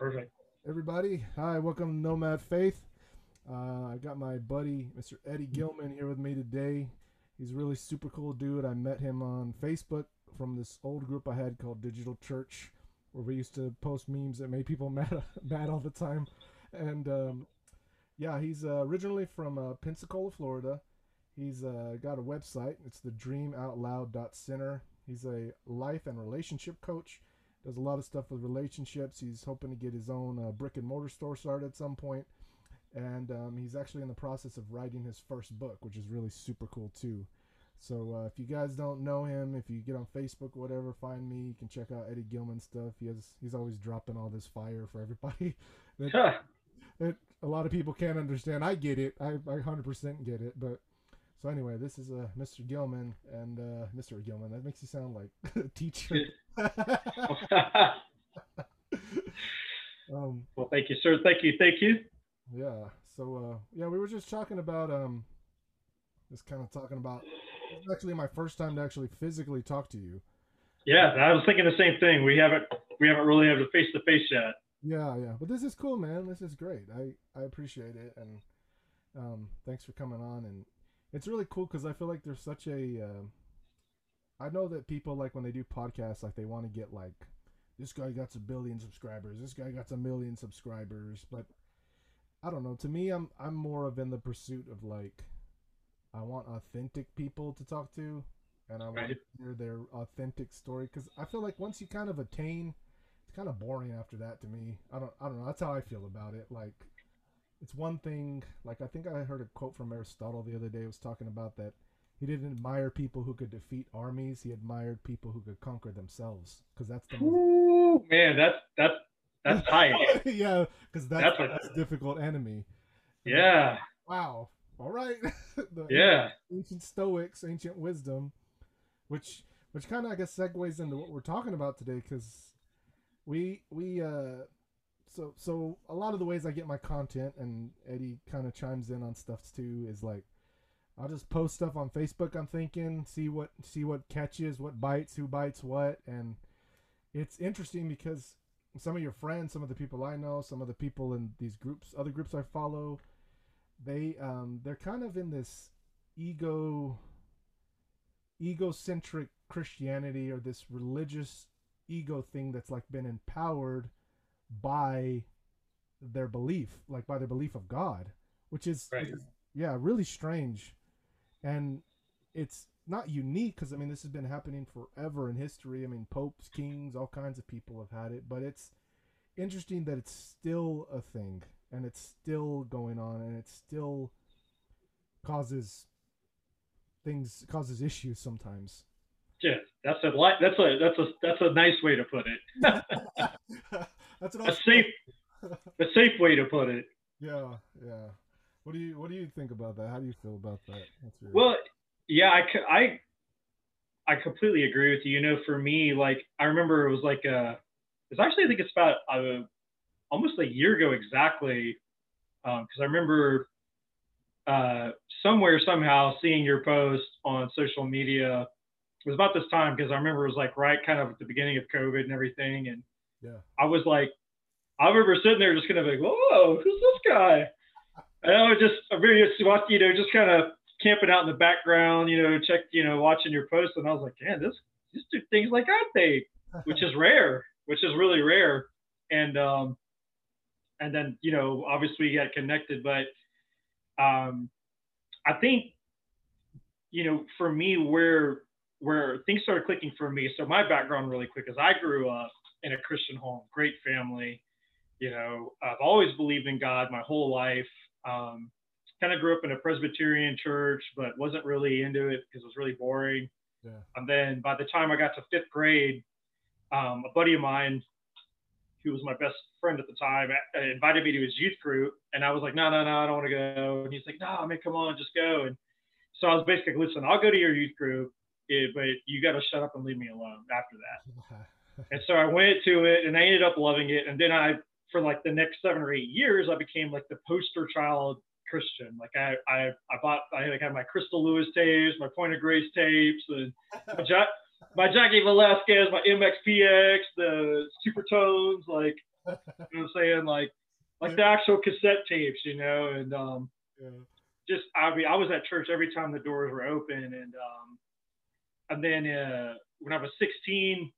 Perfect. Everybody, hi, welcome to Nomad Faith. Uh, I got my buddy, Mr. Eddie Gilman, here with me today. He's really super cool dude. I met him on Facebook from this old group I had called Digital Church, where we used to post memes that made people mad, mad all the time. And um, yeah, he's uh, originally from uh, Pensacola, Florida. He's uh, got a website. It's the dreamoutloud.center. He's a life and relationship coach does a lot of stuff with relationships. He's hoping to get his own uh, brick and mortar store started at some point, and um, he's actually in the process of writing his first book, which is really super cool too. So uh, if you guys don't know him, if you get on Facebook or whatever, find me. You can check out Eddie Gilman stuff. He has he's always dropping all this fire for everybody. that, that a lot of people can't understand. I get it. I, I 100% get it, but so anyway, this is uh, Mr. Gilman and uh, Mr. Gilman. That makes you sound like a teacher. um, well, thank you, sir. Thank you. Thank you. Yeah. So uh, yeah, we were just talking about um, just kind of talking about. actually my first time to actually physically talk to you. Yeah, I was thinking the same thing. We haven't we haven't really had a face to face yet. Yeah, yeah, but this is cool, man. This is great. I I appreciate it, and um, thanks for coming on and it's really cool because I feel like there's such a. Uh, I know that people like when they do podcasts, like they want to get like, this guy got a billion subscribers, this guy got a million subscribers, but I don't know. To me, I'm I'm more of in the pursuit of like, I want authentic people to talk to, and I want to hear their authentic story because I feel like once you kind of attain, it's kind of boring after that to me. I don't I don't know. That's how I feel about it. Like it's one thing like i think i heard a quote from aristotle the other day was talking about that he didn't admire people who could defeat armies he admired people who could conquer themselves because that's the Ooh, man that's that's that's tight. Yeah because that's, that's a difficult enemy. Yeah. Wow all right. Yeah. ancient stoics ancient wisdom which which kind of i guess segues into what we're talking about today because we we uh so so a lot of the ways I get my content, and Eddie kind of chimes in on stuff too, is like I'll just post stuff on Facebook. I'm thinking, see what see what catches, what bites, who bites what, and it's interesting because some of your friends, some of the people I know, some of the people in these groups, other groups I follow, they um, they're kind of in this ego egocentric Christianity or this religious ego thing that's like been empowered by their belief, like by their belief of God, which is, right. is yeah, really strange. And it's not unique because I mean this has been happening forever in history. I mean popes, kings, all kinds of people have had it, but it's interesting that it's still a thing and it's still going on and it still causes things causes issues sometimes. Yeah, that's a that's a that's a that's a nice way to put it. That's a safe, a safe way to put it. Yeah, yeah. What do you What do you think about that? How do you feel about that? Your... Well, yeah, I, I I completely agree with you. You know, for me, like I remember it was like a, it's actually I think it's about uh, almost a year ago exactly, because um, I remember uh, somewhere somehow seeing your post on social media. It was about this time because I remember it was like right kind of at the beginning of COVID and everything, and yeah. I was like, I remember sitting there just kind of like, whoa, who's this guy? And I was just, I really just watching, you know, just kind of camping out in the background, you know, check, you know, watching your posts. And I was like, man, this, just do things like I think, which is rare, which is really rare. And, um, and then, you know, obviously we got connected, but, um, I think, you know, for me, where, where things started clicking for me. So my background really quick is I grew up in a Christian home, great family. You know, I've always believed in God my whole life. Um, kind of grew up in a Presbyterian church, but wasn't really into it because it was really boring. Yeah. And then by the time I got to fifth grade, um, a buddy of mine, who was my best friend at the time, invited me to his youth group, and I was like, no, no, no, I don't want to go. And he's like, no, I mean, come on, just go. And so I was basically, listen, I'll go to your youth group, eh, but you got to shut up and leave me alone after that. and so I went to it and I ended up loving it. And then I, for like the next seven or eight years, I became like the poster child Christian. Like I, I, I bought, I like had my Crystal Lewis tapes, my Point of Grace tapes, and John, my Jackie Velasquez, my MXPX, the Supertones, like you know what I'm saying, like like the actual cassette tapes, you know, and um, Yeah. just I mean I was at church every time the doors were open, and um, and then uh, when I was 16,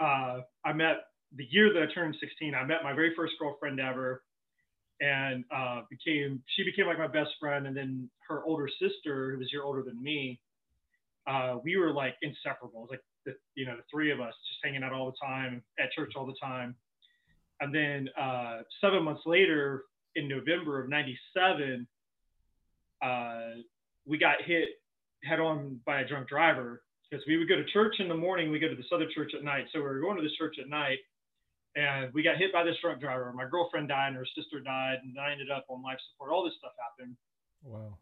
uh, I met the year that I turned 16. I met my very first girlfriend ever, and uh, became she became like my best friend, and then her older sister, who was a year older than me, uh, we were like inseparable. It was like the, you know the three of us just hanging out all the time at church all the time. And then uh, seven months later, in November of '97, uh, we got hit head on by a drunk driver because we would go to church in the morning, we go to this other church at night. So we were going to this church at night, and we got hit by this truck driver. My girlfriend died, and her sister died, and I ended up on life support. All this stuff happened Wow.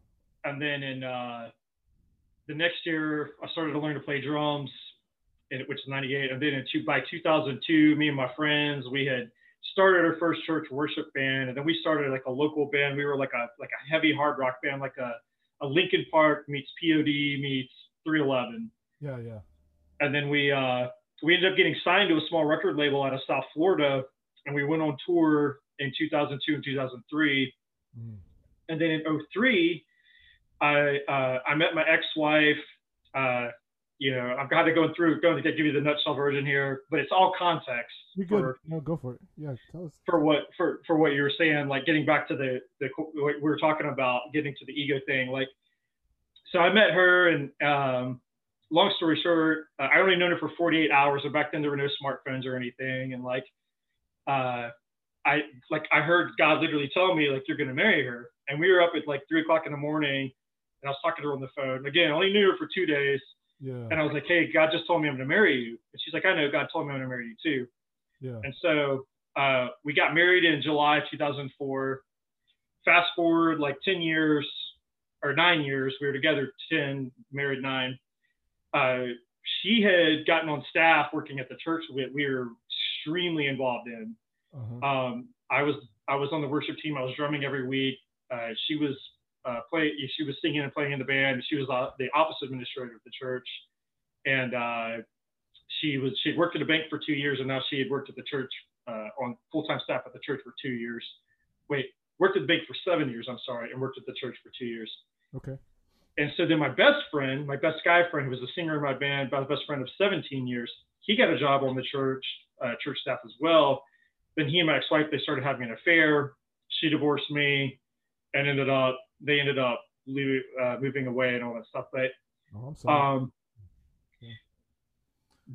and then in uh, the next year I started to learn to play drums, and which is '98. And then in two, by 2002, me and my friends we had started our first church worship band, and then we started like a local band. We were like a like a heavy hard rock band, like a a Linkin Park meets POD meets 311. Yeah, yeah. And then we uh, we ended up getting signed to a small record label out of South Florida, and we went on tour in 2002 and 2003 Mm. and then in 03 i uh, i met my ex-wife uh, you know i've got to go through going to give you the nutshell version here but it's all context You good? No, go for it. Yeah, tell us. for what for for what you were saying like getting back to the the what we were talking about getting to the ego thing like so i met her and um long story short uh, i only known her for 48 hours so back then there were no smartphones or anything and like uh i like i heard god literally tell me like you're gonna marry her and we were up at like three o'clock in the morning and i was talking to her on the phone again I only knew her for two days Yeah. and i was like hey god just told me i'm gonna marry you and she's like i know god told me i'm gonna marry you too Yeah. and so uh, we got married in July 2004. Fast forward like 10 years or nine years, we were together 10, married nine. Uh, she had gotten on staff working at the church that we were extremely involved in. Uh-huh. Um, I was I was on the worship team. I was drumming every week. Uh, she was uh, play. She was singing and playing in the band. She was uh, the office administrator of the church, and uh, she was she had worked at a bank for two years, and now she had worked at the church uh, on full time staff at the church for two years. Wait, worked at the bank for seven years. I'm sorry, and worked at the church for two years. Okay. And so then my best friend, my best guy friend, who was a singer in my band, my best friend of 17 years, he got a job on the church uh, church staff as well. Then he and my ex-wife they started having an affair. She divorced me, and ended up they ended up leaving, uh, moving away and all that stuff. But Oh, um, Okay.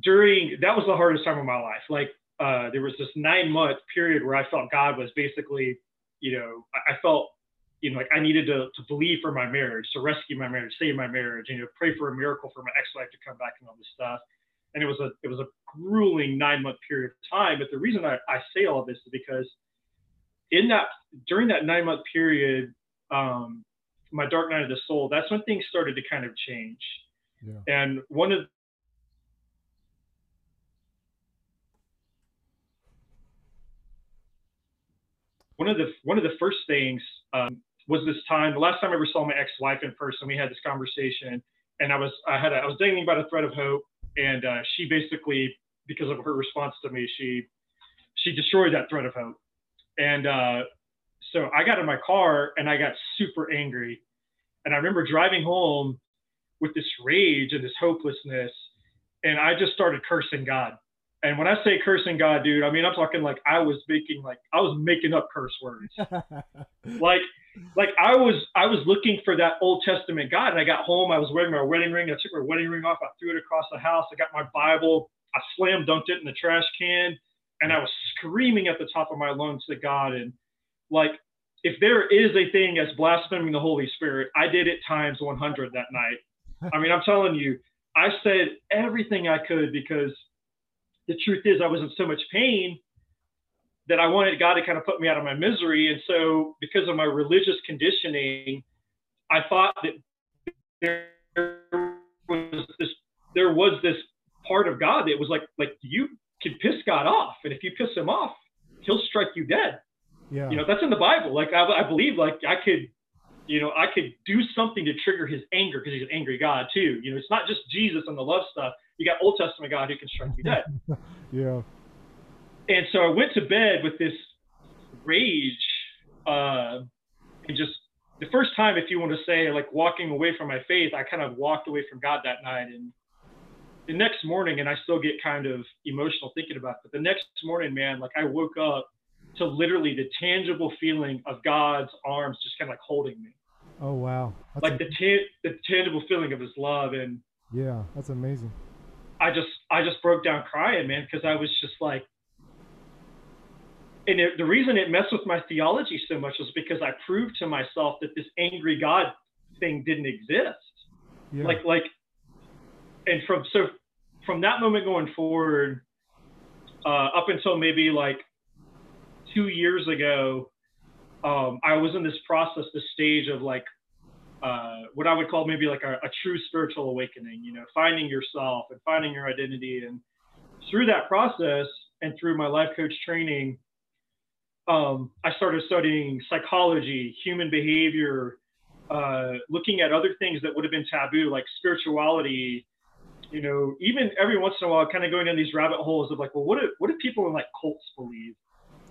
during that was the hardest time of my life. Like uh, there was this nine month period where I felt God was basically, you know, I, I felt, you know, like I needed to, to believe for my marriage, to rescue my marriage, save my marriage, and you know, pray for a miracle for my ex-wife to come back and all this stuff. And it was a it was a grueling nine month period of time. But the reason I, I say all this is because in that during that nine month period, um, my dark night of the soul, that's when things started to kind of change. yeah. And one of one of the one of the first things um, was this time. The last time I ever saw my ex-wife in person, we had this conversation, and I was I had a, I was dangling by the thread of hope, and uh, she basically because of her response to me, she she destroyed that thread of hope, and uh, so I got in my car and I got super angry, and I remember driving home with this rage and this hopelessness, and I just started cursing God. And when I say cursing God, dude, I mean I'm talking like I was making like I was making up curse words. like like I was I was looking for that Old Testament God, and I got home. I was wearing my wedding ring. I took my wedding ring off. I threw it across the house. I got my Bible. I slam dunked it in the trash can, and I was screaming at the top of my lungs to God. And like, if there is a thing as blaspheming the Holy Spirit, I did it times 100 that night. I mean, I'm telling you, I said everything I could because the truth is I was in so much pain that I wanted God to kind of put me out of my misery. And so, because of my religious conditioning, I thought that there was this there was this part of God that was like like you can piss God off, and if you piss him off, he'll strike you dead. yeah. You know, that's in the Bible. Like I, I believe like I could, you know, I could do something to trigger his anger because he's an angry God too. You know, it's not just Jesus and the love stuff. you got Old Testament God who can strike you dead. yeah. And so I went to bed with this rage, uh, and just the first time, if you want to say, like walking away from my faith, I kind of walked away from God that night. And the next morning, and I still get kind of emotional thinking about it, but the next morning, man, like I woke up to literally the tangible feeling of God's arms just kind of like holding me. Oh wow! That's like the ta- the tangible feeling of His love, and yeah, that's amazing. I just I just broke down crying, man, because I was just like, and it, the reason it messed with my theology so much was because I proved to myself that this angry God thing didn't exist. Yeah. Like like, and from so from that moment going forward, uh, up until maybe like two years ago, um, I was in this process, this stage of like uh, what I would call maybe like a, a, true spiritual awakening, you know, finding yourself and finding your identity. And through that process and through my life coach training, um, I started studying psychology, human behavior, uh, looking at other things that would have been taboo, like spirituality. You know, even every once in a while, kind of going down these rabbit holes of like, well, what do what do people in like cults believe?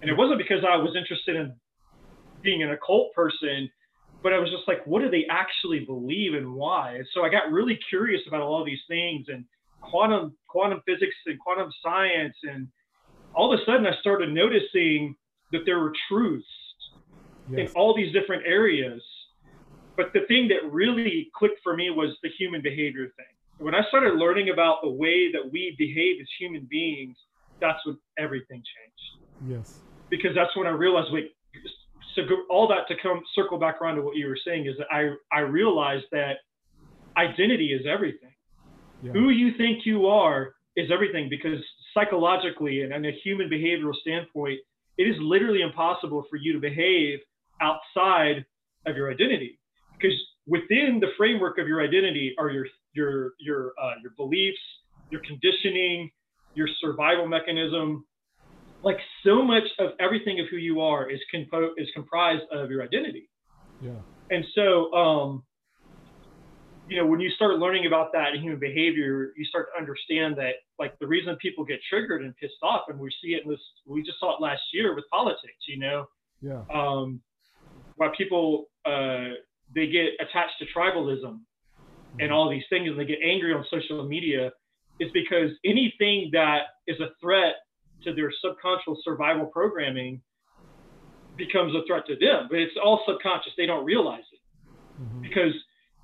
And it wasn't because I was interested in being an occult person, but I was just like, what do they actually believe and why? And so I got really curious about all these things and quantum quantum physics and quantum science and all of a sudden I started noticing that there were truths yes. in all these different areas. But the thing that really clicked for me was the human behavior thing. When I started learning about the way that we behave as human beings, that's when everything changed. Yes. Because that's when I realized, wait, so all that to come circle back around to what you were saying is that I I realized that identity is everything. Yeah. Who you think you are is everything because psychologically and on a human behavioral standpoint, it is literally impossible for you to behave outside of your identity because within the framework of your identity are your your your uh, your beliefs, your conditioning, your survival mechanism. Like so much of everything of who you are is compo- is comprised of your identity. Yeah. And so, um, you know, when you start learning about that in human behavior, you start to understand that like the reason people get triggered and pissed off, and we see it in this, we just saw it last year with politics, you know, yeah. Um, why people uh, they get attached to tribalism mm-hmm. and all these things, and they get angry on social media, is because anything that is a threat to their subconscious survival programming becomes a threat to them. But it's all subconscious; they don't realize it mm-hmm. because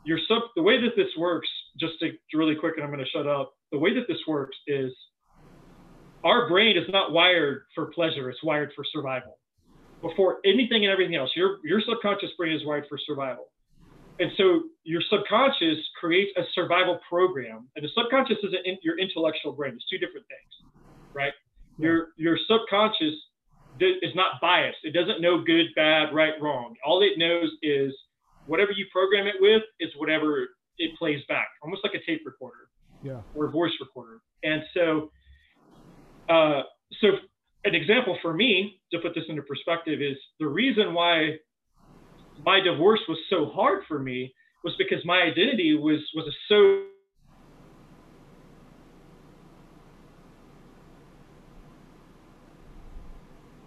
your sub the way that this works just to really quick and i'm going to shut up. The way that this works is our brain is not wired for pleasure it's wired for survival. Before anything and everything else your your subconscious brain is wired for survival. And so your subconscious creates a survival program and the subconscious is in, your intellectual brain. It's two different things right? Yeah. your your subconscious is not biased. It doesn't know good bad right wrong. All it knows is whatever you program it with is whatever it plays back, almost like a tape recorder, yeah, or a voice recorder. And so, uh, so an example for me to put this into perspective is the reason why my divorce was so hard for me was because my identity was was a so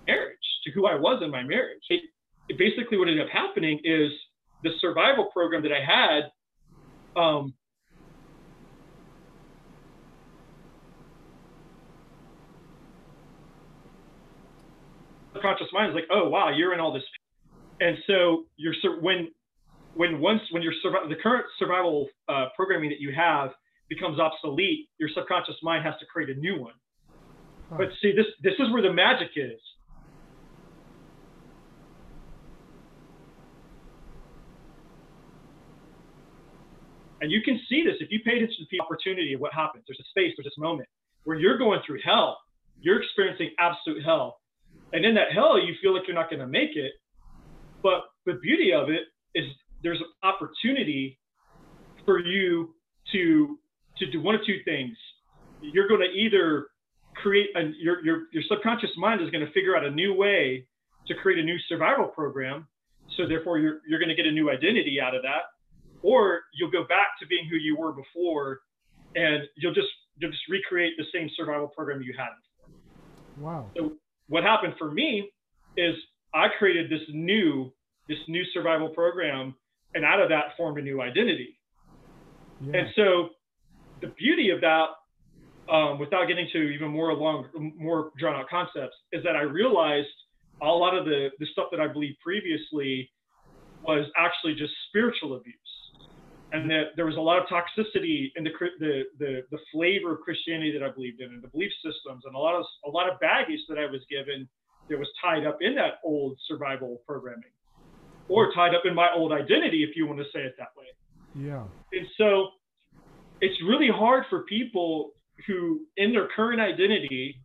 marriage to who I was in my marriage. It, it basically what ended up happening is the survival program that I had, um, conscious mind is like, oh wow, you're in all this, and so you're when when once when your survival the current survival uh, programming that you have becomes obsolete, your subconscious mind has to create a new one. Huh. But see, this this is where the magic is. And you can see this if you pay attention to the opportunity of what happens. There's a space, there's this moment where you're going through hell. You're experiencing absolute hell. And in that hell, you feel like you're not going to make it. But the beauty of it is there's an opportunity for you to to do one of two things. You're going to either create a, your, your your subconscious mind is going to figure out a new way to create a new survival program. So therefore, you're you're going to get a new identity out of that or you'll go back to being who you were before and you'll just to just recreate the same survival program you had. Wow. So what happened for me is I created this new this new survival program, and out of that formed a new identity. Yeah. And so the beauty of that, um, without getting to even more long, more drawn out concepts, is that I realized a lot of the, the stuff that I believed previously was actually just spiritual abuse. And that there was a lot of toxicity in the, the, the, the flavor of Christianity that I believed in and the belief systems and a lot of, a lot of baggage that I was given that was tied up in that old survival programming or tied up in my old identity, if you want to say it that way. Yeah. And so it's really hard for people who, in their current identity,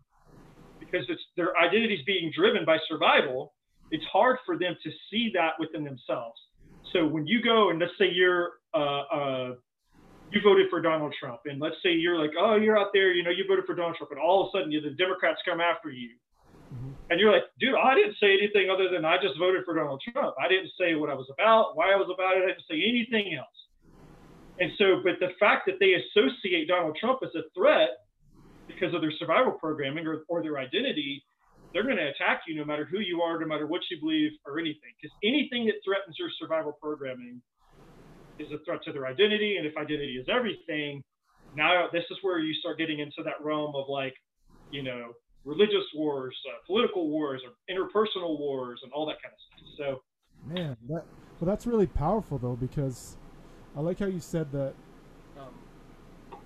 because it's their identity is being driven by survival, it's hard for them to see that within themselves. So when you go and let's say you're uh, uh, you voted for Donald Trump, and let's say you're like, oh, you're out there, you know, you voted for Donald Trump, and all of a sudden you, the Democrats come after you, mm-hmm. and you're like, dude, I didn't say anything other than I just voted for Donald Trump. I didn't say what I was about, why I was about it. I didn't say anything else. And so, but the fact that they associate Donald Trump as a threat because of their survival programming or, or their identity, they're going to attack you no matter who you are, no matter what you believe or anything. Because anything that threatens your survival programming is a threat to their identity. And if identity is everything, now this is where you start getting into that realm of like, you know, religious wars, uh, political wars, or interpersonal wars, and all that kind of stuff. So, man, that well, that's really powerful though because I like how you said that um,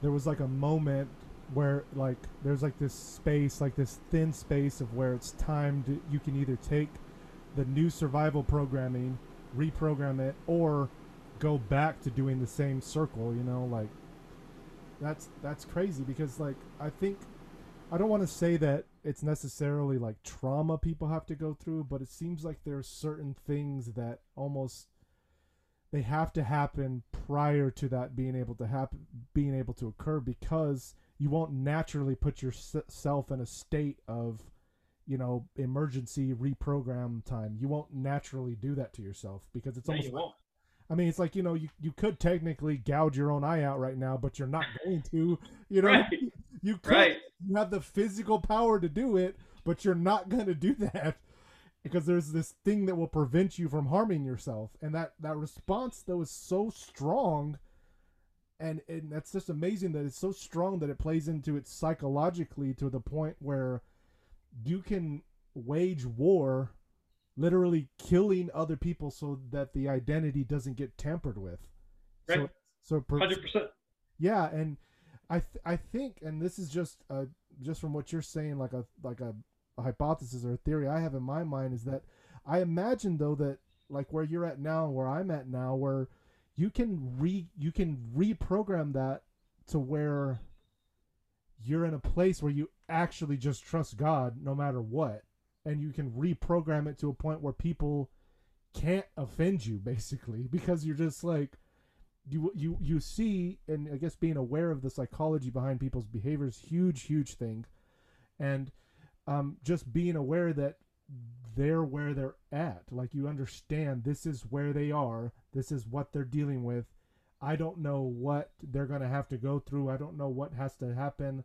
there was like a moment where like there's like this space, like this thin space of where it's time to you can either take the new survival programming, reprogram it, or go back to doing the same circle. You know, like that's that's crazy because like I think I don't want to say that it's necessarily like trauma people have to go through, but it seems like there's certain things that almost they have to happen prior to that being able to happen being able to occur because you won't naturally put yourself in a state of you know emergency reprogram time you won't naturally do that to yourself because it's almost like, I mean, it's like you know, you, you could technically gouge your own eye out right now, but you're not going to. You know, right. you could. Right. You have the physical power to do it, but you're not going to do that because there's this thing that will prevent you from harming yourself and that that response that was so strong and and that's just amazing that it's so strong that it plays into it psychologically to the point where you can wage war literally killing other people so that the identity doesn't get tampered with. Right. so so 100% yeah and i th- i think and this is just uh just from what you're saying like a like a a hypothesis or a theory I have in my mind is that I imagine though that like where you're at now and where I'm at now where you can re you can reprogram that to where you're in a place where you actually just trust God no matter what and you can reprogram it to a point where people can't offend you basically because you're just like you you you see and I guess being aware of the psychology behind people's behaviors huge huge thing and um, just being aware that they're where they're at. Like you understand this is where they are. This is what they're dealing with. I don't know what they're going to have to go through. I don't know what has to happen,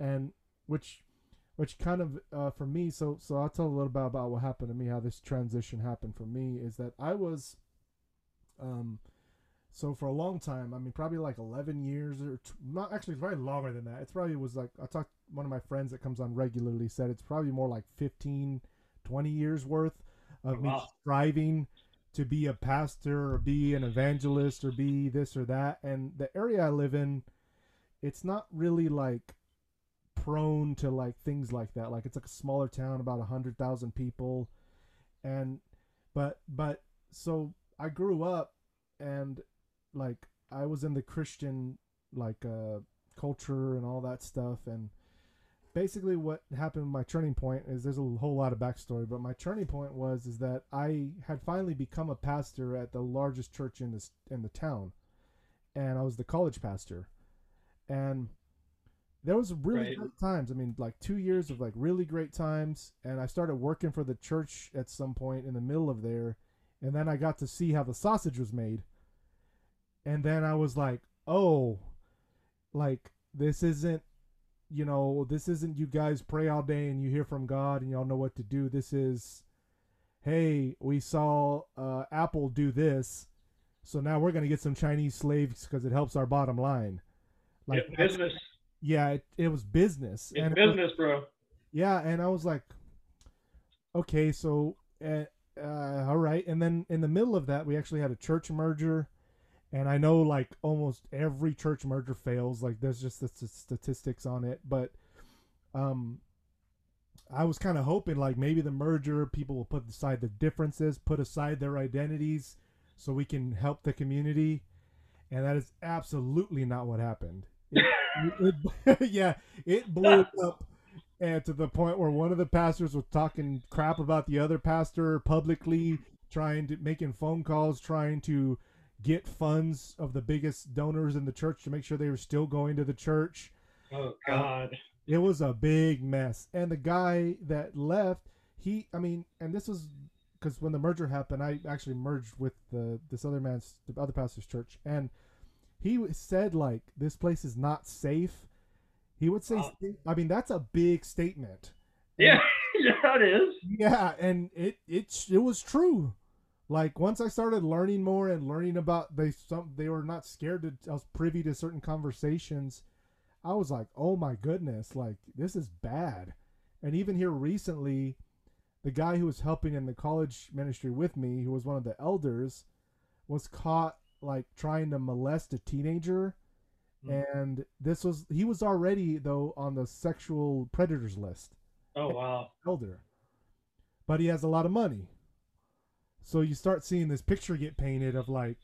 and which, which kind of uh, for me. So so I'll tell a little bit about what happened to me. How this transition happened for me is that I was, um, so for a long time. I mean, probably like eleven years or t- not. Actually, it's probably longer than that. It's probably was like I talked one of my friends that comes on regularly said it's probably more like 15 20 years worth of oh, wow. me striving to be a pastor or be an evangelist or be this or that. And the area i live in it's not really like prone to like things like that. Like it's like a smaller town about a hundred thousand people. And but but so i grew up and like i was in the christian like uh culture and all that stuff. And basically what happened my turning point is there's a whole lot of backstory but my turning point was is that i had finally become a pastor at the largest church in this in the town. And i was the college pastor. And there was really right. great times. I mean like two years of like really great times. And i started working for the church at some point in the middle of there. And then i got to see how the sausage was made. And then i was like oh like this isn't you know this isn't you guys pray all day and you hear from god and y'all know what to do. This is hey we saw uh, apple do this so now we're going to get some chinese slaves because it helps our bottom line. Like business. Yeah it, it was business. It's and business it was, bro. Yeah and i was like okay so uh, uh, all right. And then in the middle of that we actually had a church merger and I know like almost every church merger fails. Like there's just the statistics on it, but um, I was kind of hoping like maybe the merger people will put aside the differences, put aside their identities, so we can help the community, and that is absolutely not what happened. It, it, yeah, it blew up. And to the point where one of the pastors was talking crap about the other pastor publicly, trying to making phone calls, trying to get funds of the biggest donors in the church to make sure they were still going to the church. Oh um, God. it was a big mess. And the guy that left, he I mean, and this was because when the merger happened, I actually merged with the this other man's the other pastor's church, and he said like this place is not safe. He would say, I mean, that's a big statement. Yeah, yeah, it is. Yeah, and it it it was true like once I started learning more and learning about they some they were not scared to I was privy to certain conversations. I was like, oh my goodness, like this is bad. And even here recently, the guy who was helping in the college ministry with me, who was one of the elders, was caught like trying to molest a teenager. Mm-hmm. And this was he was already though on the sexual predators list. Oh wow. Elder. But he has a lot of money. So you start seeing this picture get painted of like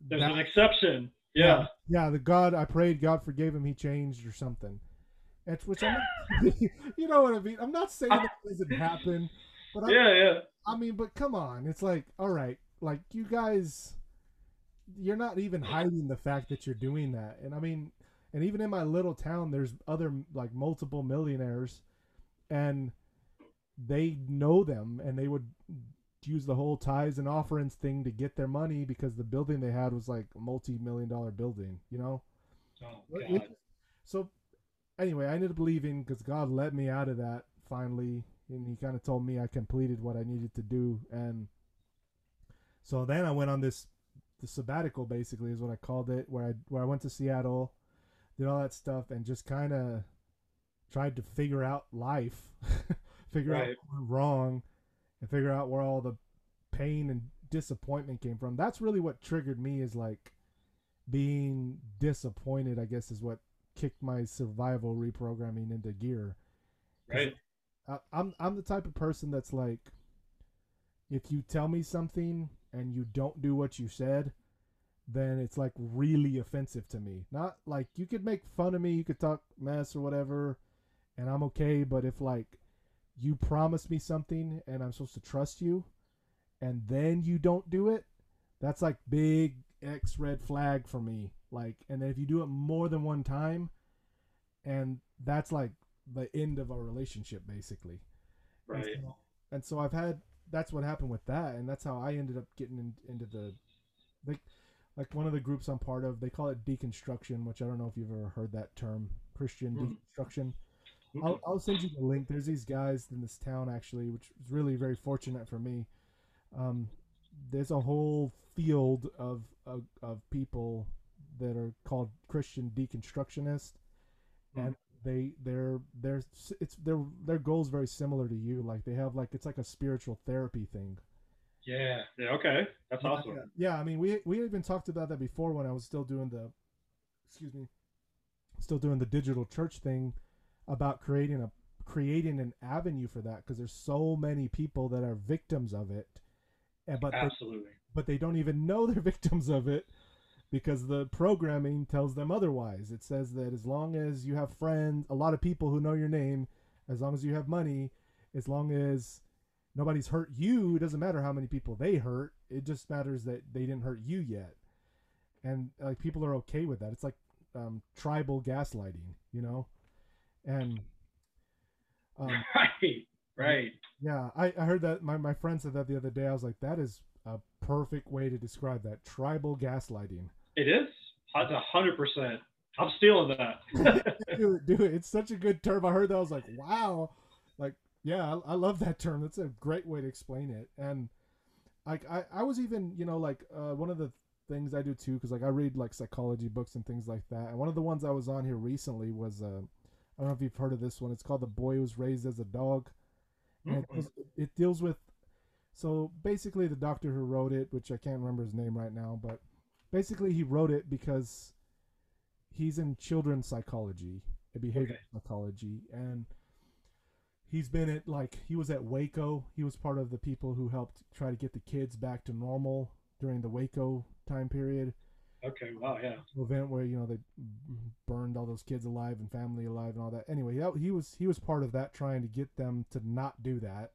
there's that, an exception. Yeah. yeah. yeah. the God I prayed, God forgave him, he changed or something. It's which I'm you know what I mean? I'm not saying that doesn't happen, but I, Yeah, yeah. I mean, but come on. It's like, all right, like you guys you're not even hiding the fact that you're doing that. And I mean, and even in my little town there's other like multiple millionaires and they know them and they would use the whole tithes and offerings thing to get their money because the building they had was like a multi-million dollar building, you know? Oh, God. so anyway, I ended up leaving because God let me out of that finally. And he kind of told me I completed what I needed to do. And so then I went on this the sabbatical basically is what I called it, where I where I went to Seattle, did all that stuff, and just kind of tried to figure out life, figure right. out what went wrong, and figure out where all the pain and disappointment came from. That's really what triggered me is like being disappointed, I guess is what kicked my survival reprogramming into gear. Right. I, I'm I'm the type of person that's like if you tell me something and you don't do what you said, then it's like really offensive to me. Not like you could make fun of me, you could talk mess or whatever, and I'm okay, but if like you promise me something and I'm supposed to trust you and then you don't do it, that's like big X red flag for me. Like, and then if you do it more than one time, and that's like the end of our relationship, basically. Right. And so, and so I've had that's what happened with that, and that's how I ended up getting in, into the, like, like one of the groups I'm part of. They call it deconstruction, which I don't know if you've ever heard that term, Christian mm-hmm. deconstruction. I'll, I'll send you the link. There's these guys in this town actually, which is really very fortunate for me. Um, there's a whole field of, of, of people that are called Christian deconstructionists, mm. and they they're they're it's their their goals very similar to you. Like they have like it's like a spiritual therapy thing. Yeah. Yeah. Okay. That's yeah, awesome. Yeah. yeah. I mean, we we even talked about that before when I was still doing the, excuse me, still doing the digital church thing about creating a creating an avenue for that because there's so many people that are victims of it and but absolutely. they, but they don't even know they're victims of it because the programming tells them otherwise. It says that as long as you have friends a lot of people who know your name as long as you have money as long as nobody's hurt you it doesn't matter how many people they hurt it just matters that they didn't hurt you yet. And like people are okay with that. It's like um, tribal gaslighting you know and um, right, right. Yeah, I, I heard that. My my friend said that the other day. I was like, that is a perfect way to describe that tribal gaslighting. It is. It's a hundred percent I'm stealing that. do it, do it. It's such a good term. I heard that. I was like, wow. Like, yeah, I, I love that term. That's a great way to explain it. And like, I, I was even, you know, like uh, one of the things I do too, because like I read like psychology books and things like that. And one of the ones I was on here recently was, uh, I don't know if you've heard of this one. It's called The Boy Who Was Raised as a Dog. And it, deals, it deals with, so basically the doctor who wrote it, which I can't remember his name right now, but basically he wrote it because he's in children's psychology and behavioral Okay. psychology and he's been at like he was at waco he was part of the people who helped try to get the kids back to normal during the waco time period okay, wow, yeah. event where you know they burned all those kids alive and family alive and all that. Anyway that, he was he was part of that trying to get them to not do that.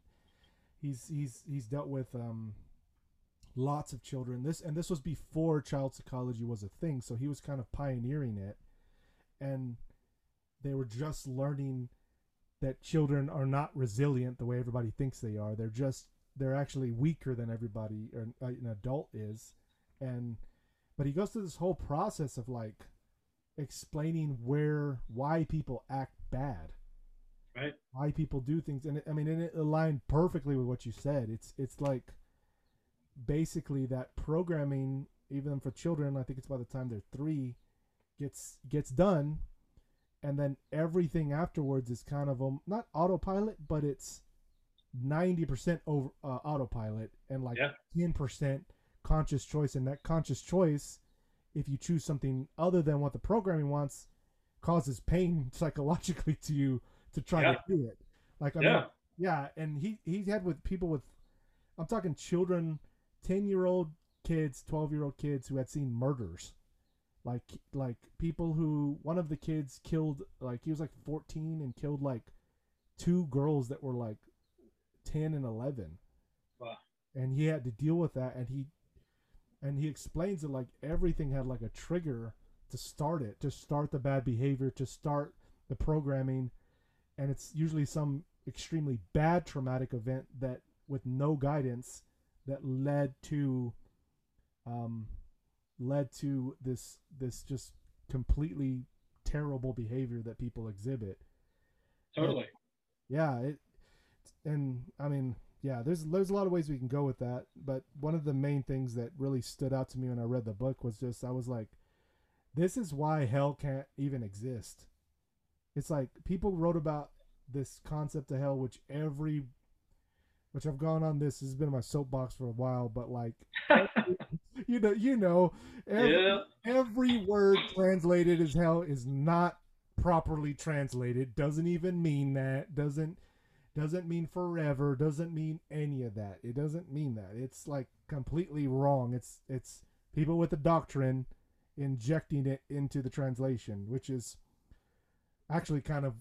He's he's he's dealt with um lots of children. This and this was before child psychology was a thing so he was kind of pioneering it. And they were just learning that children are not resilient the way everybody thinks they are. They're just they're actually weaker than everybody or an adult is. And but he goes through this whole process of like explaining where why people act bad Right. why people do things and it, i mean and it aligned perfectly with what you said it's it's like basically that programming even for children i think it's by the time they're three gets gets done and then everything afterwards is kind of um, not autopilot but it's 90% over uh, autopilot and like Yeah. 10% conscious choice and that conscious choice if you choose something other than what the programming wants causes pain psychologically to you to try Yeah. to do it like I Yeah. mean, yeah and he he had with people with i'm talking children 10 year old kids 12 year old kids who had seen murders like like people who one of the kids killed like he was like 14 and killed like two girls that were like 10 and 11 Wow. and he had to deal with that and he and he explains that like everything had like a trigger to start it to start the bad behavior to start the programming and it's usually some extremely bad traumatic event that with no guidance that led to um led to this this just completely terrible behavior that people exhibit Totally. yeah it and i mean yeah there's there's a lot of ways we can go with that but one of the main things that really stood out to me when i read the book was just i was like this is why hell can't even exist it's like people wrote about this concept of hell which every which i've gone on this, this has been my soapbox for a while but like you know you know every, yeah. every word translated as hell is not properly translated doesn't even mean that doesn't doesn't mean forever doesn't mean any of that it doesn't mean that it's like completely wrong it's it's people with a doctrine injecting it into the translation which is actually kind of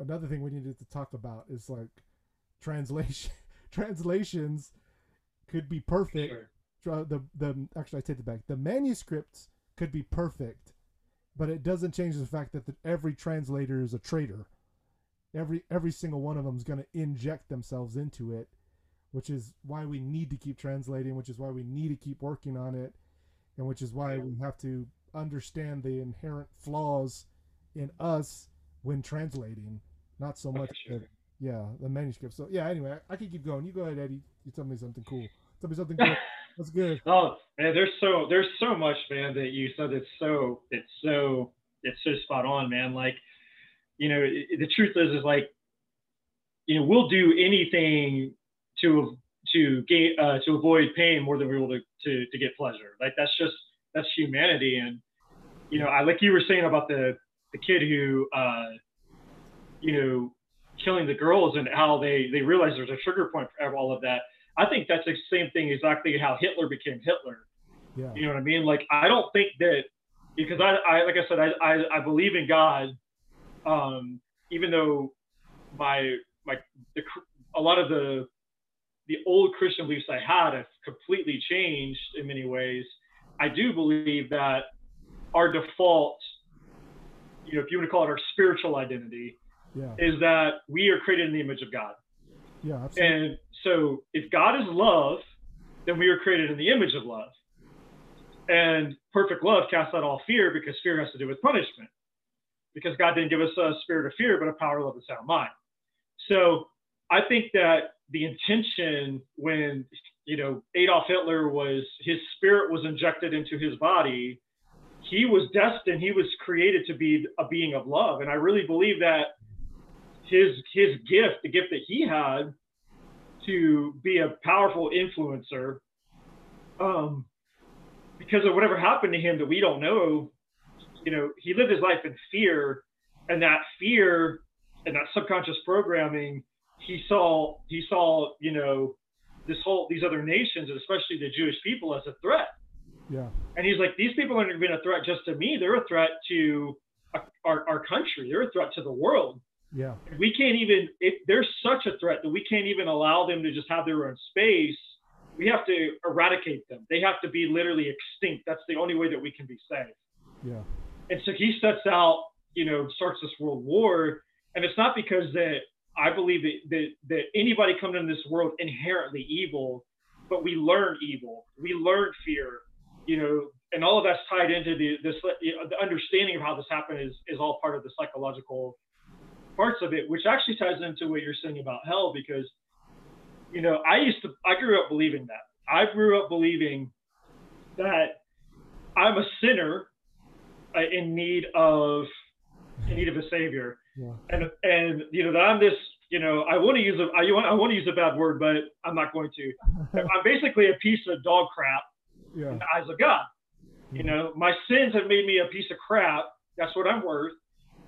another thing we needed to talk about is like translation translations could be perfect Sure. The the actually I take it back. The manuscripts could be perfect, but it doesn't change the fact that the, every translator is a traitor. Every every single one of them is going to inject themselves into it, which is why we need to keep translating, which is why we need to keep working on it, and which is why we have to understand the inherent flaws in us when translating, not so Oh, much sure. the, yeah the manuscript. So yeah, anyway, I, I can keep going. You go ahead, Eddie. You tell me something cool. Tell me something good. That's good. Oh man, there's so there's so much, man, that you said. It's so it's so it's so spot on, man. Like, you know, the truth is, is like, you know, we'll do anything to to gain uh, to avoid pain more than we will to, to to get pleasure. Like that's just that's humanity, and you know, I like you were saying about the the kid who, uh, you know, killing the girls and how they they realize there's a trigger point for all of that. I think that's the same thing exactly how Hitler became Hitler. Yeah. You know what I mean? Like I don't think that because I, I like I said, I, I, I believe in God. Um, even though my my the, a lot of the the old Christian beliefs I had have completely changed in many ways. I do believe that our default, you know, if you want to call it our spiritual identity, Yeah. is that we are created in the image of God. Yeah. Absolutely. And so, if God is love, then we are created in the image of love. And perfect love casts out all fear because fear has to do with punishment. Because God didn't give us a spirit of fear, but a power, love, and sound mind. So I think that the intention when you know Adolf Hitler was his spirit was injected into his body, he was destined, he was created to be a being of love, and I really believe that his his gift, the gift that he had to be a powerful influencer, um, because of whatever happened to him that we don't know, you know, he lived his life in fear, and that fear and that subconscious programming, he saw he saw you know this whole these other nations, and especially the Jewish people, as a threat. Yeah. And he's like, these people aren't even a threat just to me; they're a threat to our, our country. They're a threat to the world. Yeah. We can't even. It, they're such a threat that we can't even allow them to just have their own space. We have to eradicate them. They have to be literally extinct. That's the only way that we can be safe. Yeah. And so he sets out, you know, starts this world war, and it's not because that I believe that that, that anybody coming into this world inherently evil, but we learn evil, we learn fear, you know, and all of that's tied into the this you know, the understanding of how this happened is is all part of the psychological parts of it, which actually ties into what you're saying about hell because you know I used to I grew up believing that. I grew up believing that I'm a sinner Uh, in need of in need of a savior Yeah. and and you know that I'm this you know I want to use a I want I want to use a bad word but I'm not going to I'm basically a piece of dog crap Yeah. in the eyes of God. You mm. know, my sins have made me a piece of crap. That's what I'm worth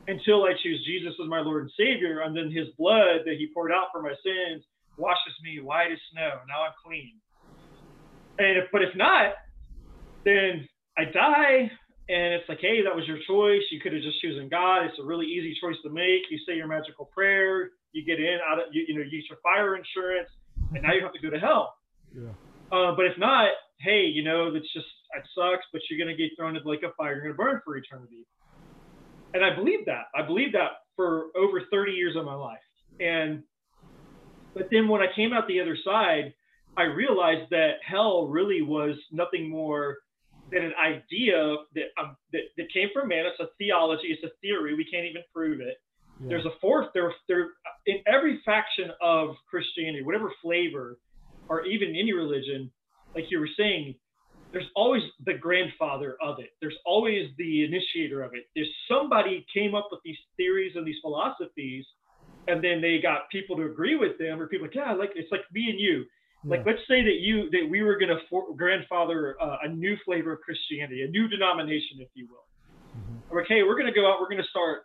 until I choose Jesus as my Lord and Savior. And then his blood that he poured out for my sins washes me white as snow. Now I'm clean. And if, but if not, then I die. And it's like, hey, that was your choice. You could have just chosen God. It's a really easy choice to make. You say your magical prayer, you get in out of, you, you know, you get your fire insurance, and now you have to go to hell. Yeah. Uh, but if not, hey, you know, that's just it sucks, but you're gonna get thrown into like a fire. You're gonna burn for eternity. And I believe that. I believe that for over 30 years of my life. And but then when I came out the other side, I realized that hell really was nothing more than an idea that um, that, that came from man. It's a theology. It's a theory. We can't even prove it. Yeah. There's a fourth. There, there in every faction of Christianity, whatever flavor, or even any religion, like you were saying, there's always the grandfather of it. There's always the initiator of it. There's somebody came up with these theories and these philosophies, and then they got people to agree with them, or people like, yeah, like it's like me and you. Like Yeah. let's say that you that we were gonna for, grandfather uh, a new flavor of Christianity, a new denomination, if you will. Mhm. Okay, we're gonna go out. We're gonna start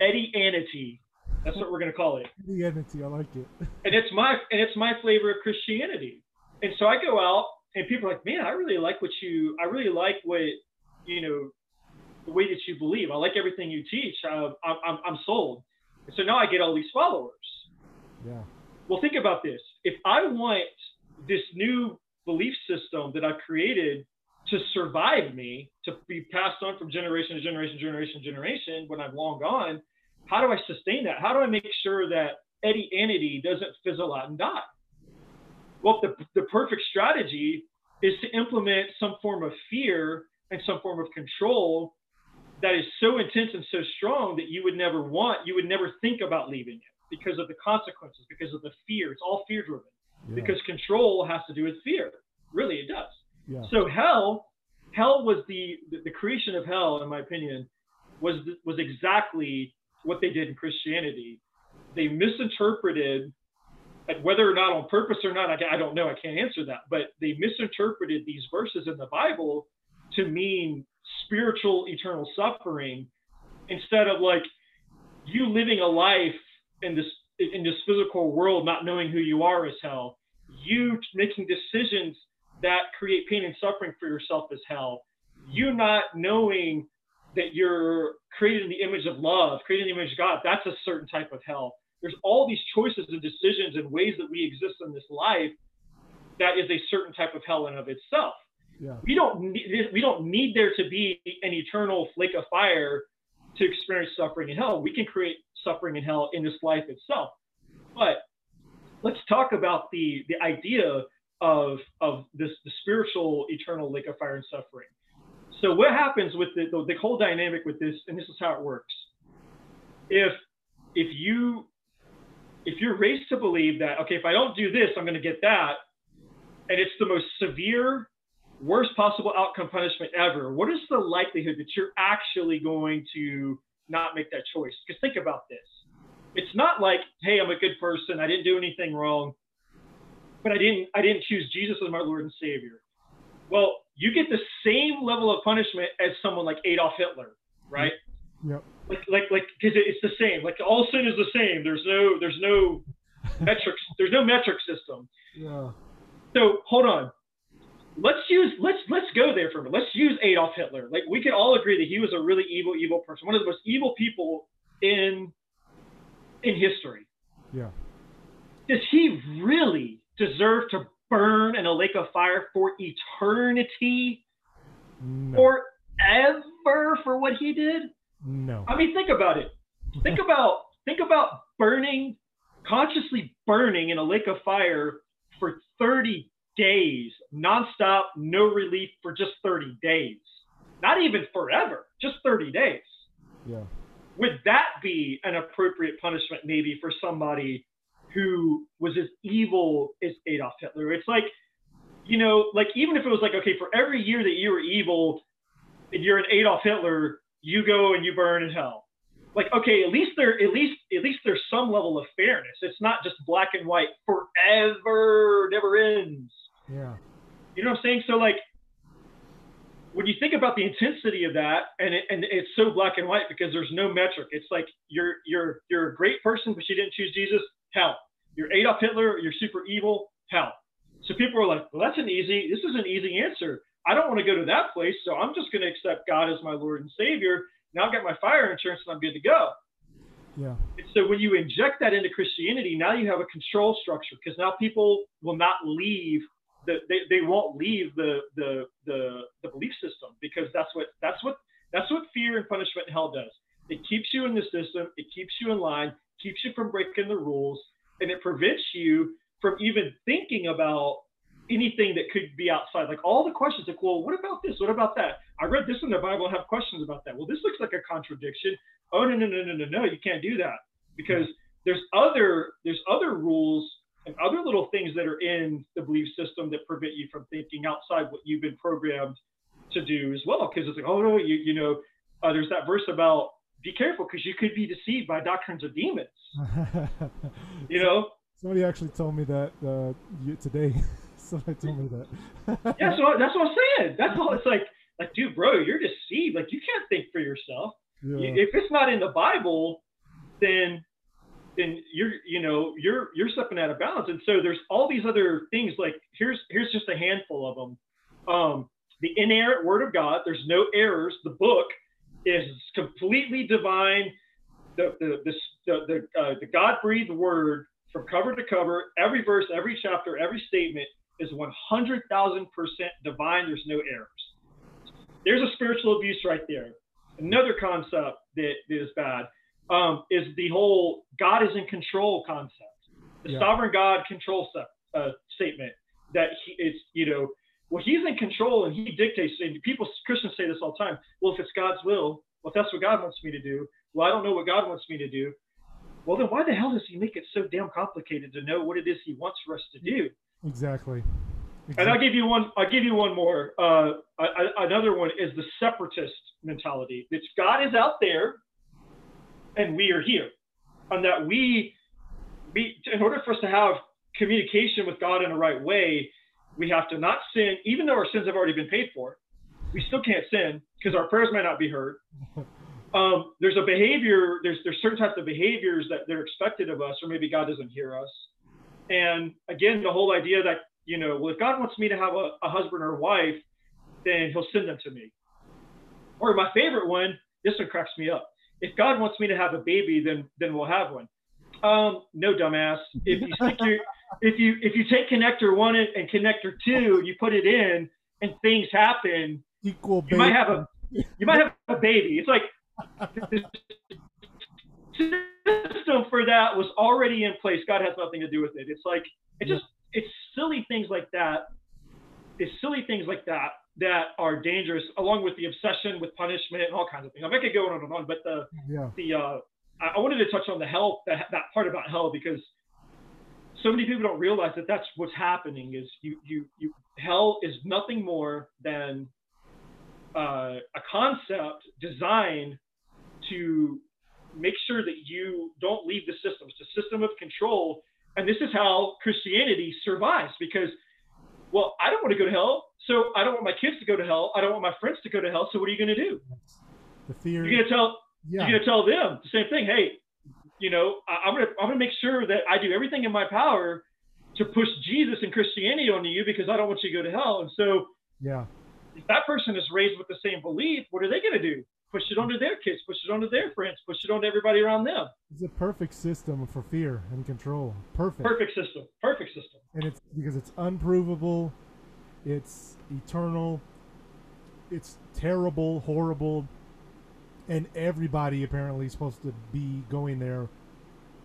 Eddie Anity. That's what we're gonna call it The entity, I like it. and it's my and it's my flavor of Christianity. And so I go out and people are like, man, I really like what you, I really like what, you know, the way that you believe. I like everything you teach. Uh, I'm, I'm, I'm sold. And so now I get all these followers. Yeah. Well, think about this. If I want this new belief system that I've created to survive me, to be passed on from generation to generation, generation, to generation when I'm long gone, how do I sustain that? How do I make sure that Eddie Anity doesn't fizzle out and die? Well, the, the perfect strategy is to implement some form of fear and some form of control that is so intense and so strong that you would never want, you would never think about leaving it because of the consequences, because of the fear. It's all fear driven Yeah. because control has to do with fear. Really, it does. yeah. So hell, hell was the the, the creation of hell, in my opinion, was was exactly what they did in Christianity. They misinterpreted, whether or not on purpose or not, I, I don't know. I can't answer that. But they misinterpreted these verses in the Bible to mean spiritual eternal suffering instead of like you living a life in this in this physical world not knowing who you are as hell you making decisions that create pain and suffering for yourself as hell you not knowing that you're created in the image of love created in the image of god that's a certain type of hell there's all these choices and decisions and ways that we exist in this life that is a certain type of hell in of itself Yeah. we don't need we don't need there to be an eternal flake of fire to experience suffering in hell. We can create suffering in hell in this life itself. But let's talk about the the idea of of this the spiritual eternal lake of fire and suffering. So what happens with the the, the whole dynamic with this, and this is how it works. if if you if you're raised to believe that okay, if I don't do this, I'm going to get that, and it's the most severe, worst possible outcome punishment ever, what is the likelihood that you're actually going to not make that choice? Because think about this. It's not like, hey, I'm a good person, I didn't do anything wrong, but I didn't I didn't choose Jesus as my Lord and Savior. Well, you get the same level of punishment as someone like Adolf Hitler, right? Yep. Like like like because it's the same. Like all sin is the same. There's no there's no metrics. There's no metric system. Yeah. So hold on. Let's use let's let's go there for a minute. Let's use Adolf Hitler. Like we can all agree that he was a really evil, evil person, one of the most evil people in in history. Yeah. Does he really deserve to burn in a lake of fire for eternity? No. Forever for what he did? no. I mean, think about it. Think about think about burning, consciously burning in a lake of fire for 30 days, nonstop, no relief for just 30 days. Not even forever, just 30 days. Yeah. Would that be an appropriate punishment maybe for somebody who was as evil as Adolf Hitler? It's like, you know, like even if it was like, okay, for every year that you were evil and you're an Adolf Hitler, you go and you burn in hell. Like, okay, at least there, at least, at least there's some level of fairness. It's not just black and white forever, never ends. Yeah. You know what I'm saying? So like, when you think about the intensity of that, and it, and it's so black and white because there's no metric. It's like you're you're you're a great person, but you didn't choose Jesus. Hell, you're Adolf Hitler. You're super evil. Hell. So people are like, well, that's an easy. This is an easy answer. I don't want to go to that place, so I'm just going to accept God as my Lord and Savior. Now I've got my fire insurance and I'm good to go. Yeah. And so when you inject that into Christianity, now you have a control structure because now people will not leave the they, they won't leave the, the the the belief system because that's what that's what that's what fear and punishment and hell does. It keeps you in the system, it keeps you in line, keeps you from breaking the rules, and it prevents you from even thinking about anything that could be outside. Like all the questions, like, well, what about this? What about that? I read this in the Bible and have questions about that. Well, this looks like a contradiction. Oh no, no, no, no, no, no, you can't do that because there's other there's other rules and other little things that are in the belief system that prevent you from thinking outside what you've been programmed to do as well. Because it's like, oh no, you you know, uh, there's that verse about be careful because you could be deceived by doctrines of demons. You know, Somebody actually told me that uh, you, today. Somebody told me that. yeah. So that's what I'm saying. That's all. It's like, like, dude, bro, you're deceived. Like, you can't think for yourself. yeah. If it's not in the Bible, then then you're you know you're you're stepping out of bounds. And so there's all these other things. Like here's here's just a handful of them. Um, the inerrant Word of God. There's no errors. The book is completely divine. The the the the, the, uh, the God breathed Word from cover to cover, every verse, every chapter, every statement is 100,000% divine. There's no errors. There's a spiritual abuse right there. Another concept that is bad um, is the whole God is in control concept. The Yeah. sovereign God control se- uh, statement that he is, you know, well, he's in control and he dictates. And people, Christians say this all the time. Well, if it's God's will, well, if that's what God wants me to do, well, I don't know what God wants me to do. Well, then why the hell does he make it so damn complicated to know what it is he wants for us to do? Exactly. And I'll give you one. I'll give you one more. Uh, a- a- another one is the separatist mentality. That God is out there, and we are here, and that we, we, in order for us to have communication with God in the right way, we have to not sin, even though our sins have already been paid for. We still can't sin because our prayers might not be heard. Um, there's a behavior. There's there's certain types of behaviors that they're expected of us, or maybe God doesn't hear us. And again, the whole idea that you know, well, if God wants me to have a, a husband or a wife, then He'll send them to me. Or my favorite one, this one cracks me up. If God wants me to have a baby, then then we'll have one. Um, no, dumbass. If you stick your, if you if you take connector one and, and connector two, you put it in, and things happen, Equal. you might have a you might have a baby. It's like the system for that was already in place. God has nothing to do with it. It's like it just it's silly things like that. It's silly things like that that are dangerous, along with the obsession with punishment and all kinds of things. I mean, I could go on and on, but the Yeah. the uh, I wanted to touch on the hell that that part about hell because so many people don't realize that that's what's happening. Is you you you hell is nothing more than uh, a concept designed to make sure that you don't leave the system. It's a system of control, and this is how Christianity survives because. Well, I don't want to go to hell, so I don't want my kids to go to hell. I don't want my friends to go to hell. So what are you going to do? The fear. You're going to tell yeah. you're gonna tell them the same thing. Hey, you know, I, I'm gonna I'm gonna make sure that I do everything in my power to push Jesus and Christianity onto you because I don't want you to go to hell. And so yeah. if that person is raised with the same belief, what are they gonna do? Push it onto their kids, push it onto their friends, push it onto everybody around them. It's a perfect system for fear and control. Perfect. Perfect system. Perfect system. And it's because it's unprovable, it's eternal, it's terrible, horrible, and everybody apparently is supposed to be going there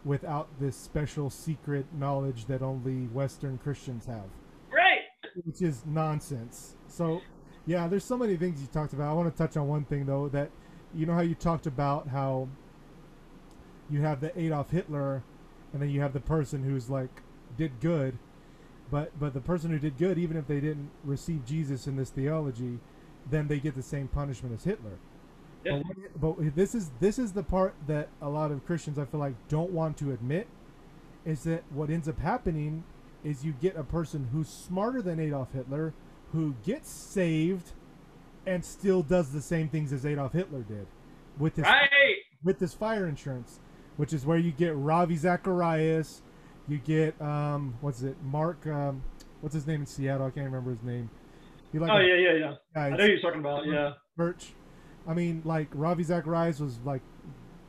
without this special secret knowledge that only Western Christians have, Right. which is nonsense. So, yeah, there's so many things you talked about. I want to touch on one thing though that you know how you talked about how you have the Adolf Hitler and then you have the person who's like did good but but the person who did good even if they didn't receive Jesus in this theology then they get the same punishment as Hitler Yeah. but, but this is this is the part that a lot of Christians I feel like don't want to admit is that what ends up happening is you get a person who's smarter than Adolf Hitler who gets saved and still does the same things as Adolf Hitler did with this Right. with this fire insurance, which is where you get Ravi Zacharias, you get um, what's it, Mark, um, what's his name in Seattle? I can't remember his name. Like Oh yeah, yeah, yeah. guy, I know who you're talking about. Yeah. Birch. I mean, like Ravi Zacharias was like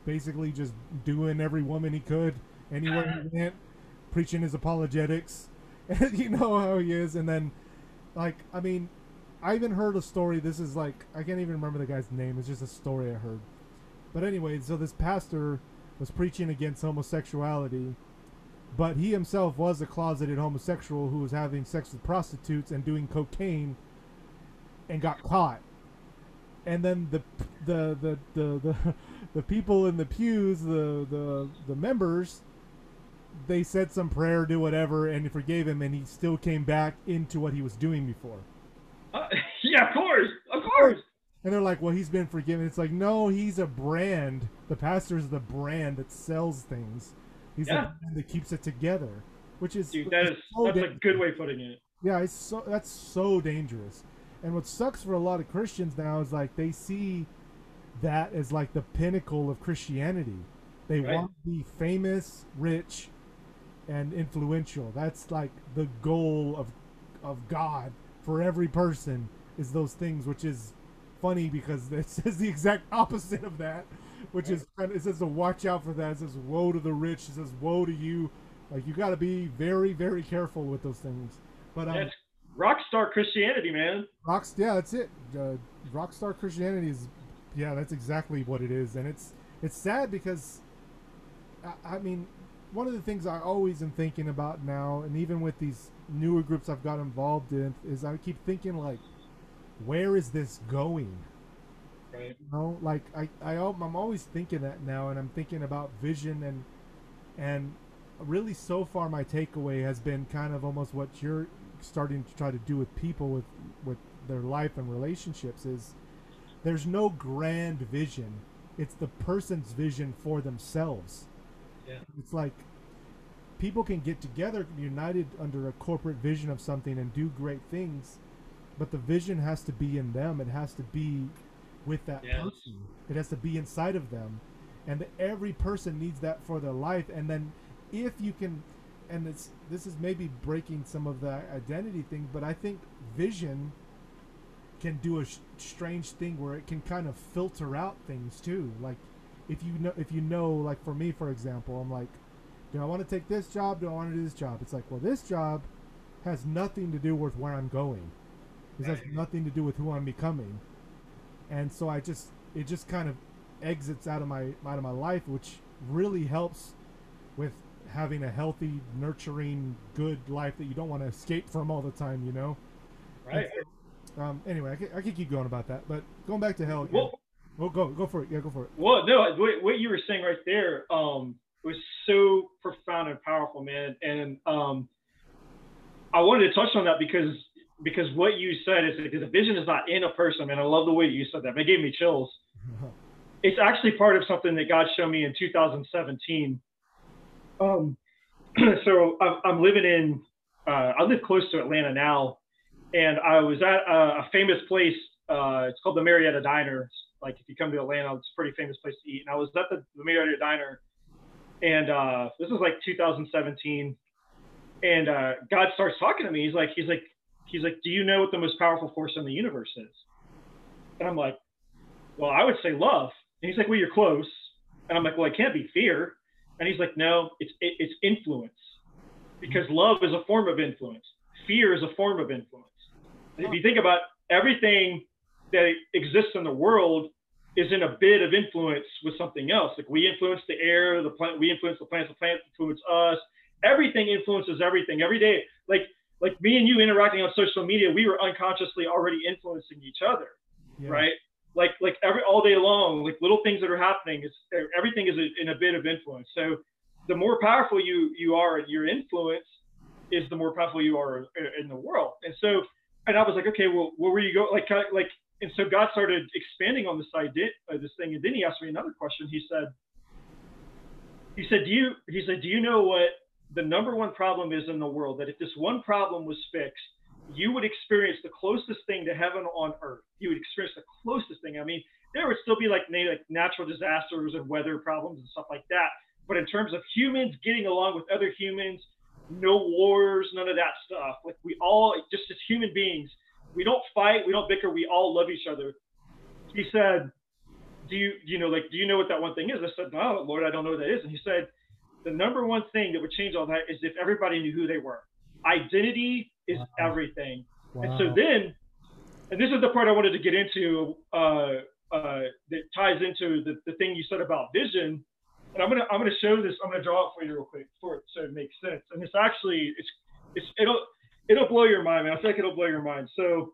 basically just doing every woman he could anywhere he went, preaching his apologetics. And you know how he is. And then, like, I mean, I even heard a story. This is like I can't even remember the guy's name. It's just a story I heard. But anyway, so this pastor was preaching against homosexuality, but he himself was a closeted homosexual who was having sex with prostitutes and doing cocaine, and got caught. And then the the the the the, the people in the pews, the the the members, they said some prayer, do whatever, and forgave him, and he still came back into what he was doing before. Uh, yeah, of course, of course. And they're like, well, he's been forgiven. It's like, no, he's a brand. The pastor is the brand that sells things. He's Yeah. the brand that keeps it together, which is Dude, that is so that's a good way of putting it. Yeah, it's so that's so dangerous. And what sucks for a lot of Christians now is like they see that as like the pinnacle of Christianity. They Right. want to be famous, rich, and influential. That's like the goal of of God for every person is those things, which is funny because it says the exact opposite of that, which is it says to watch out for that. It says woe to the rich. It says woe to you. Like you got to be very very careful with those things. But um, That's rock star Christianity, man. Rocks, yeah, that's it. Uh, Rockstar Christianity is, yeah, that's exactly what it is, and it's it's sad because, I, I mean, one of the things I always am thinking about now, and even with these newer groups I've got involved in, is I keep thinking like, where is this going? Right. You know, like I, I, I'm always thinking that now, and I'm thinking about vision and and really so far my takeaway has been kind of almost what you're starting to try to do with people with with their life and relationships is there's no grand vision. It's the person's vision for themselves. Yeah. It's like people can get together united under a corporate vision of something and do great things, but the vision has to be in them. It has to be with that Yes. person. It has to be inside of them. And every person needs that for their life. And then if you can and it's this is maybe breaking some of the identity thing, but I think vision can do a sh- strange thing where it can kind of filter out things too. Like if you know if you know like for me for example, I'm like do I want to take this job? Do I want to do this job? It's like, well, this job has nothing to do with where I'm going. it has nothing to do with who I'm becoming. And so I just it just kind of exits out of my out of my life, which really helps with having a healthy, nurturing, good life that you don't want to escape from all the time. You know. Right. Um. Anyway, I could, I could keep going about that, but going back to hell again. Well, Oh, go go for it. Yeah, go for it. Well, no, what, what you were saying right there um, was so profound and powerful, man. And um, I wanted to touch on that because because what you said is that the vision is not in a person, man. I love the way you said that. It gave me chills. it's actually part of something that God showed me in 2017. Um, so I'm living in, uh, I live close to Atlanta now, and I was at a, a famous place. Uh, it's called the Marietta Diner. Like if you come to Atlanta, it's a pretty famous place to eat. And I was at the, the Marietta Diner, and uh, this is like 2017. And uh, God starts talking to me. He's like, he's like, he's like, do you know what the most powerful force in the universe is? And I'm like, well, I would say love. And he's like, well, you're close. And I'm like, well, it can't be fear. And he's like, no, it's it, it's influence, because love is a form of influence. Fear is a form of influence. If you think about everything that exists in the world is in a bit of influence with something else. Like we influence the air, the plant, we influence the plants, the plants influence us. Everything influences everything every day. Like like me and you interacting on social media, we were unconsciously already influencing each other, yeah. right? like like every all day long, like little things that are happening. Is everything is a, in a bit of influence. So the more powerful you you are, your influence is the more powerful you are in the world. And so, and I was like, okay, well, where were you go? Like like, and so God started expanding on this idea, uh, this thing, and then He asked me another question. He said, he said, do you? He said, do you know what the number one problem is in the world? That if this one problem was fixed you would experience the closest thing to heaven on earth. You would experience the closest thing. I mean, there would still be like, like natural disasters and weather problems and stuff like that. But in terms of humans getting along with other humans, no wars, none of that stuff. Like we all, just as human beings, we don't fight, we don't bicker, we all love each other. He said, "Do you, you know, like, do you know what that one thing is?" I said, "No, Lord, I don't know what that is." And he said, "The number one thing that would change all that is if everybody knew who they were. Identity is wow. everything. Wow. And so then, and this is the part I wanted to get into uh, uh, that ties into the, the thing you said about vision. And I'm gonna I'm gonna show this. I'm gonna draw it for you real quick for it so it makes sense. And it's actually it's it's it'll it'll blow your mind, man. I feel like it'll blow your mind. So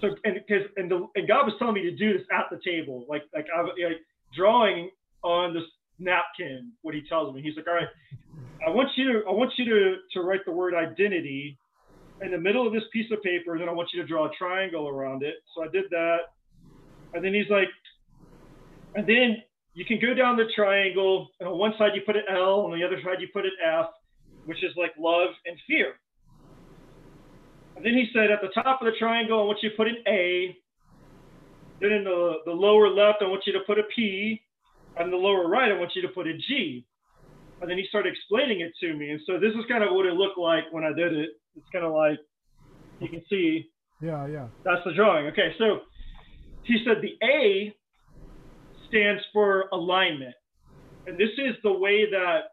so and because and the and God was telling me to do this at the table, like like I like drawing on this napkin. What he tells me, he's like, all right, I want you to I want you to to write the word identity in the middle of this piece of paper, and then I want you to draw a triangle around it. So I did that. And then he's like, and then you can go down the triangle, and on one side you put an L, on the other side you put an F, which is like love and fear. And then he said, at the top of the triangle, I want you to put an A. Then in the, the lower left, I want you to put a P. And the lower right, I want you to put a G. And then he started explaining it to me. And so this is kind of what it looked like when I did it. It's kind of like you can see. Yeah, yeah. That's the drawing. Okay, so he said the A stands for alignment. And this is the way that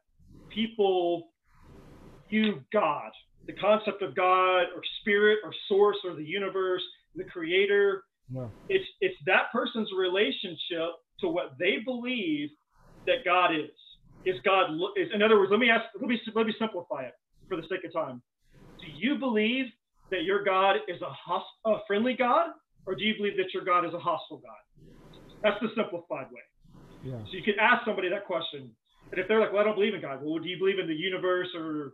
people view God, the concept of God or spirit or source or the universe, the creator. Yeah. It's it's that person's relationship to what they believe that God is. Is God is in other words, let me ask let me let me simplify it for the sake of time do you believe that your God is a, host- a friendly God, or do you believe that your God is a hostile God? That's the simplified way. Yeah. So you could ask somebody that question, and if they're like, "Well, I don't believe in God," well, do you believe in the universe or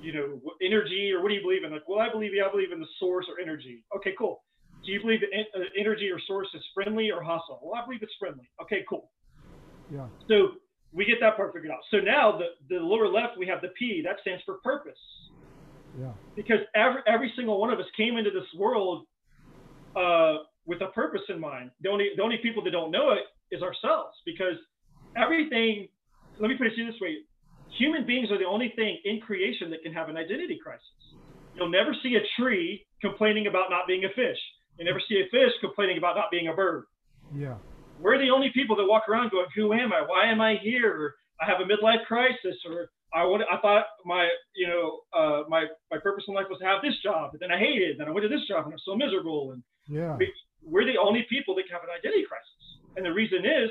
you know energy, or what do you believe in? Like, well, I believe, yeah, I believe in the source or energy. Okay, cool. Do you believe that uh, energy or source is friendly or hostile? Well, I believe it's friendly. Okay, cool. Yeah. So we get that part figured out. So now the, the lower left, we have the P. That stands for purpose. Yeah. Because every every single one of us came into this world uh, with a purpose in mind. The only the only people that don't know it is ourselves. Because everything. Let me put it this way: human beings are the only thing in creation that can have an identity crisis. You'll never see a tree complaining about not being a fish. You never see a fish complaining about not being a bird. Yeah. We're the only people that walk around going, "Who am I? Why am I here?" Or, I have a midlife crisis, or I would I thought my you know uh, my my purpose in life was to have this job, but then I hated it. Then I went to this job and I'm so miserable. And yeah, we, we're the only people that have an identity crisis, and the reason is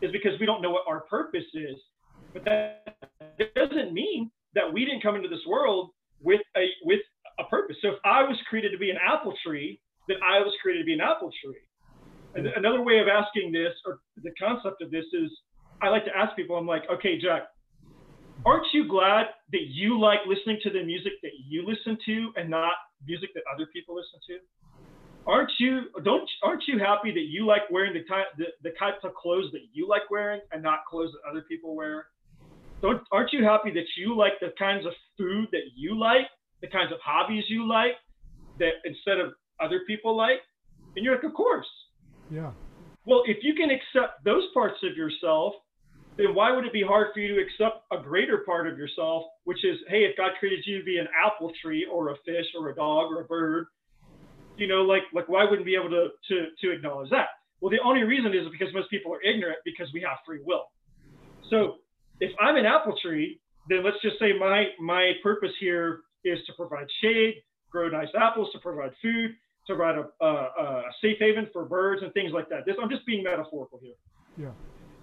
is because we don't know what our purpose is. But that doesn't mean that we didn't come into this world with a with a purpose. So if I was created to be an apple tree, then I was created to be an apple tree. And hmm. another way of asking this, or the concept of this, is I like to ask people. I'm like, okay, Jac, aren't you glad that you like listening to the music that you listen to and not music that other people listen to? Aren't you don't aren't you happy that you like wearing the type the, the types of clothes that you like wearing and not clothes that other people wear? Don't aren't you happy that you like the kinds of food that you like, the kinds of hobbies you like, that instead of other people like? And you're like, of course. Yeah. Well, if you can accept those parts of yourself, then why would it be hard for you to accept a greater part of yourself, which is, hey, if God created you to be an apple tree or a fish or a dog or a bird, you know, like like why wouldn't be able to to to acknowledge that? Well, the only reason is because most people are ignorant because we have free will. So if I'm an apple tree, then let's just say my my purpose here is to provide shade, grow nice apples, to provide food, to provide a, a, a safe haven for birds and things like that. This I'm just being metaphorical here. Yeah.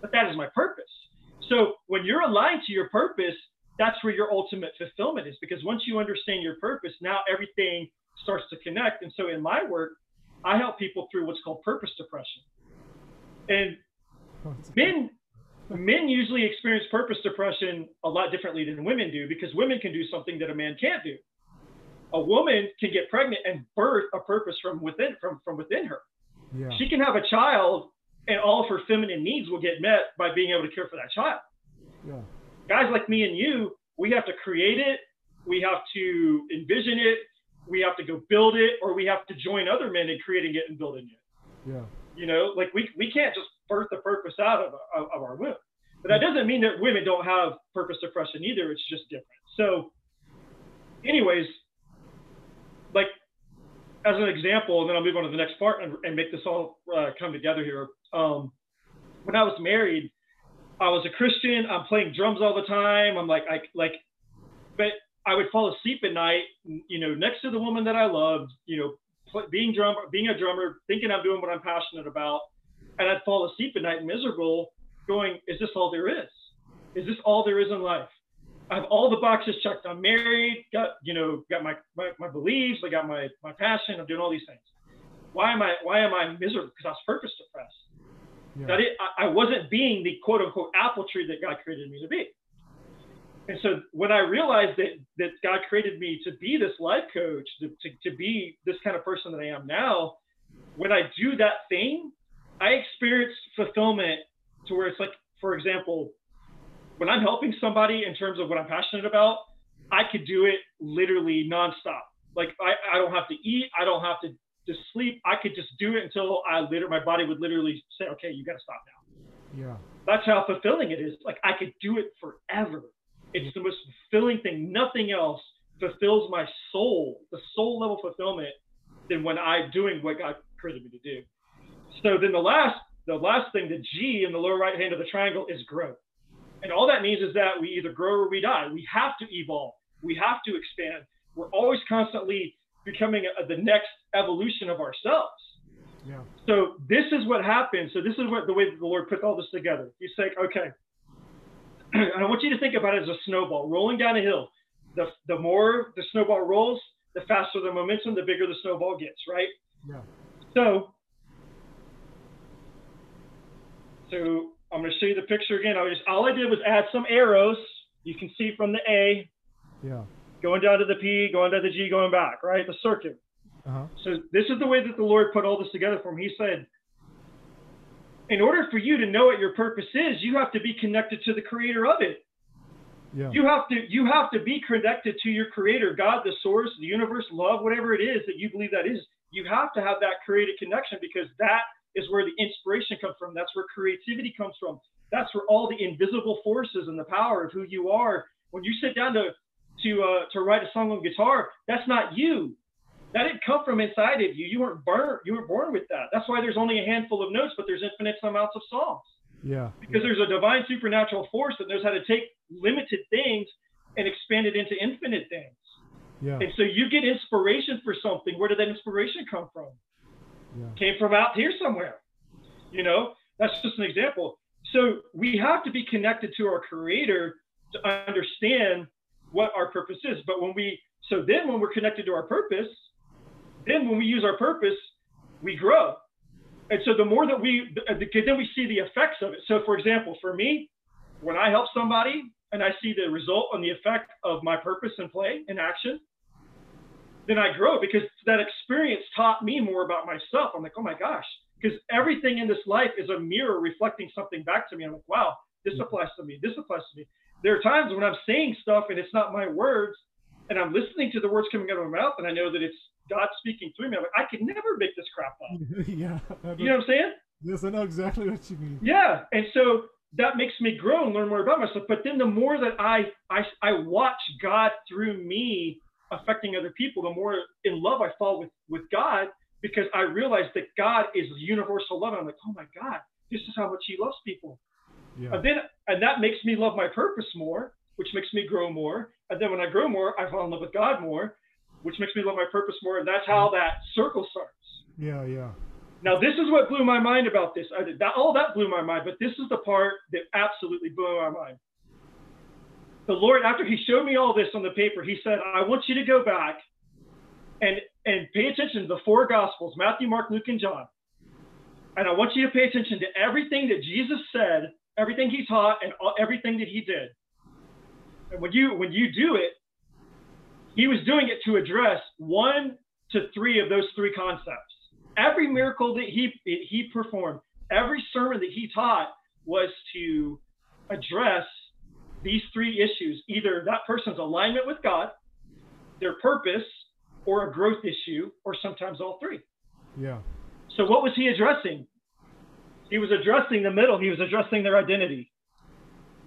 But that is my purpose. So when you're aligned to your purpose, that's where your ultimate fulfillment is. Because once you understand your purpose, now everything starts to connect. And so in my work, I help people through what's called purpose depression. And men men usually experience purpose depression a lot differently than women do because women can do something that a man can't do. A woman can get pregnant and birth a purpose from within from, from within her. Yeah. She can have a child and all of her feminine needs will get met by being able to care for that child. Yeah. Guys like me and you, we have to create it, we have to envision it, we have to go build it, or we have to join other men in creating it and building it. Yeah. You know, like we, we can't just birth the purpose out of, of, of our womb. But that doesn't mean that women don't have purpose suppression either. It's just different. So, anyways, like as an example, and then I'll move on to the next part and, and make this all uh, come together here. Um, when I was married, I was a Christian. I'm playing drums all the time. I'm like, I like, but I would fall asleep at night, you know, next to the woman that I loved, you know, play, being drum, being a drummer, thinking I'm doing what I'm passionate about, and I'd fall asleep at night miserable, going, is this all there is? Is this all there is in life? I have all the boxes checked. I'm married, got you know, got my my, my beliefs, I got my my passion. I'm doing all these things. Why am I why am I miserable? Because I was purpose depressed. Yeah. That it, I, I wasn't being the quote unquote apple tree that God created me to be. And so when I realized that that God created me to be this life coach, to, to, to be this kind of person that I am now, when I do that thing, I experience fulfillment to where it's like, for example, when I'm helping somebody in terms of what I'm passionate about, I could do it literally nonstop. Like I, I don't have to eat, I don't have to just sleep. I could just do it until I literally my body would literally say, okay, you got to stop now. Yeah. That's how fulfilling it is. Like I could do it forever. It's the most fulfilling thing. Nothing else fulfills my soul, the soul level fulfillment, than when I'm doing what God created me to do. So then the last, the last thing, the G in the lower right hand of the triangle is growth. And all that means is that we either grow or we die. We have to evolve. We have to expand. We're always constantly becoming a, the next evolution of ourselves. Yeah. So this is what happens. So this is what the way that the Lord put all this together. He's like, okay, and I want you to think about it as a snowball rolling down a hill. The the more the snowball rolls, the faster the momentum, the bigger the snowball gets, right? Yeah. So, so I'm going to show you the picture again. I was all I did was add some arrows. You can see from the A Yeah. going down to the P, going to the G, going back, right? The circuit. Uh-huh. So this is the way that the Lord put all this together for him. He said, in order for you to know what your purpose is, you have to be connected to the creator of it. Yeah. You have to you have to be connected to your creator, God, the source, the universe, love, whatever it is that you believe that is. You have to have that creative connection because that is where the inspiration comes from. That's where creativity comes from. That's where all the invisible forces and the power of who you are. When you sit down to to uh, to write a song on guitar, that's not you. That didn't come from inside of you. You weren't born. You were born with that. That's why there's only a handful of notes, but there's infinite amounts of songs Yeah. because there's a divine supernatural force that knows how to take limited things and expand it into infinite things. Yeah. And so you get inspiration for something. Where did that inspiration come from? Yeah. Came from out here somewhere. You know, that's just an example. So we have to be connected to our creator to understand what our purpose is. But when we, so then when we're connected to our purpose, then when we use our purpose, we grow. and so the more that we, then we see the effects of it. So, for example, for me, when I help somebody and I see the result and the effect of my purpose and play in action, then I grow because that experience taught me more about myself. I'm like, oh my gosh, because everything in this life is a mirror reflecting something back to me. I'm like, wow, this mm-hmm. applies to me. This applies to me. There are times when I'm saying stuff and it's not my words, and I'm listening to the words coming out of my mouth, and I know that it's God speaking through me. I'm like, I could never make this crap up. yeah. You know what I'm saying? Yes, I know exactly what you mean. Yeah, and so that makes me grow and learn more about myself. But then the more that I I, I watch God through me affecting other people, the more in love I fall with with God because I realize that God is universal love. And I'm like, oh my God, this is how much He loves people. Yeah. And then and that makes me love my purpose more, which makes me grow more. And then when I grow more, I fall in love with God more, which makes me love my purpose more. And that's how that circle starts. Yeah, yeah. Now, this is what blew my mind about this. I did that, all that blew my mind, but this is the part that absolutely blew my mind. The Lord, after He showed me all this on the paper, He said, "I want you to go back and and pay attention to the four Gospels: Matthew, Mark, Luke, and John. And I want you to pay attention to everything that Jesus said, everything He taught, and all, everything that He did. And when you when you do it, He was doing it to address one to three of those three concepts." every miracle that he he performed, every sermon that he taught was to address these three issues: either that person's alignment with God, their purpose, or a growth issue, or sometimes all three. Yeah. So what was he addressing? He was addressing the middle. He was addressing their identity.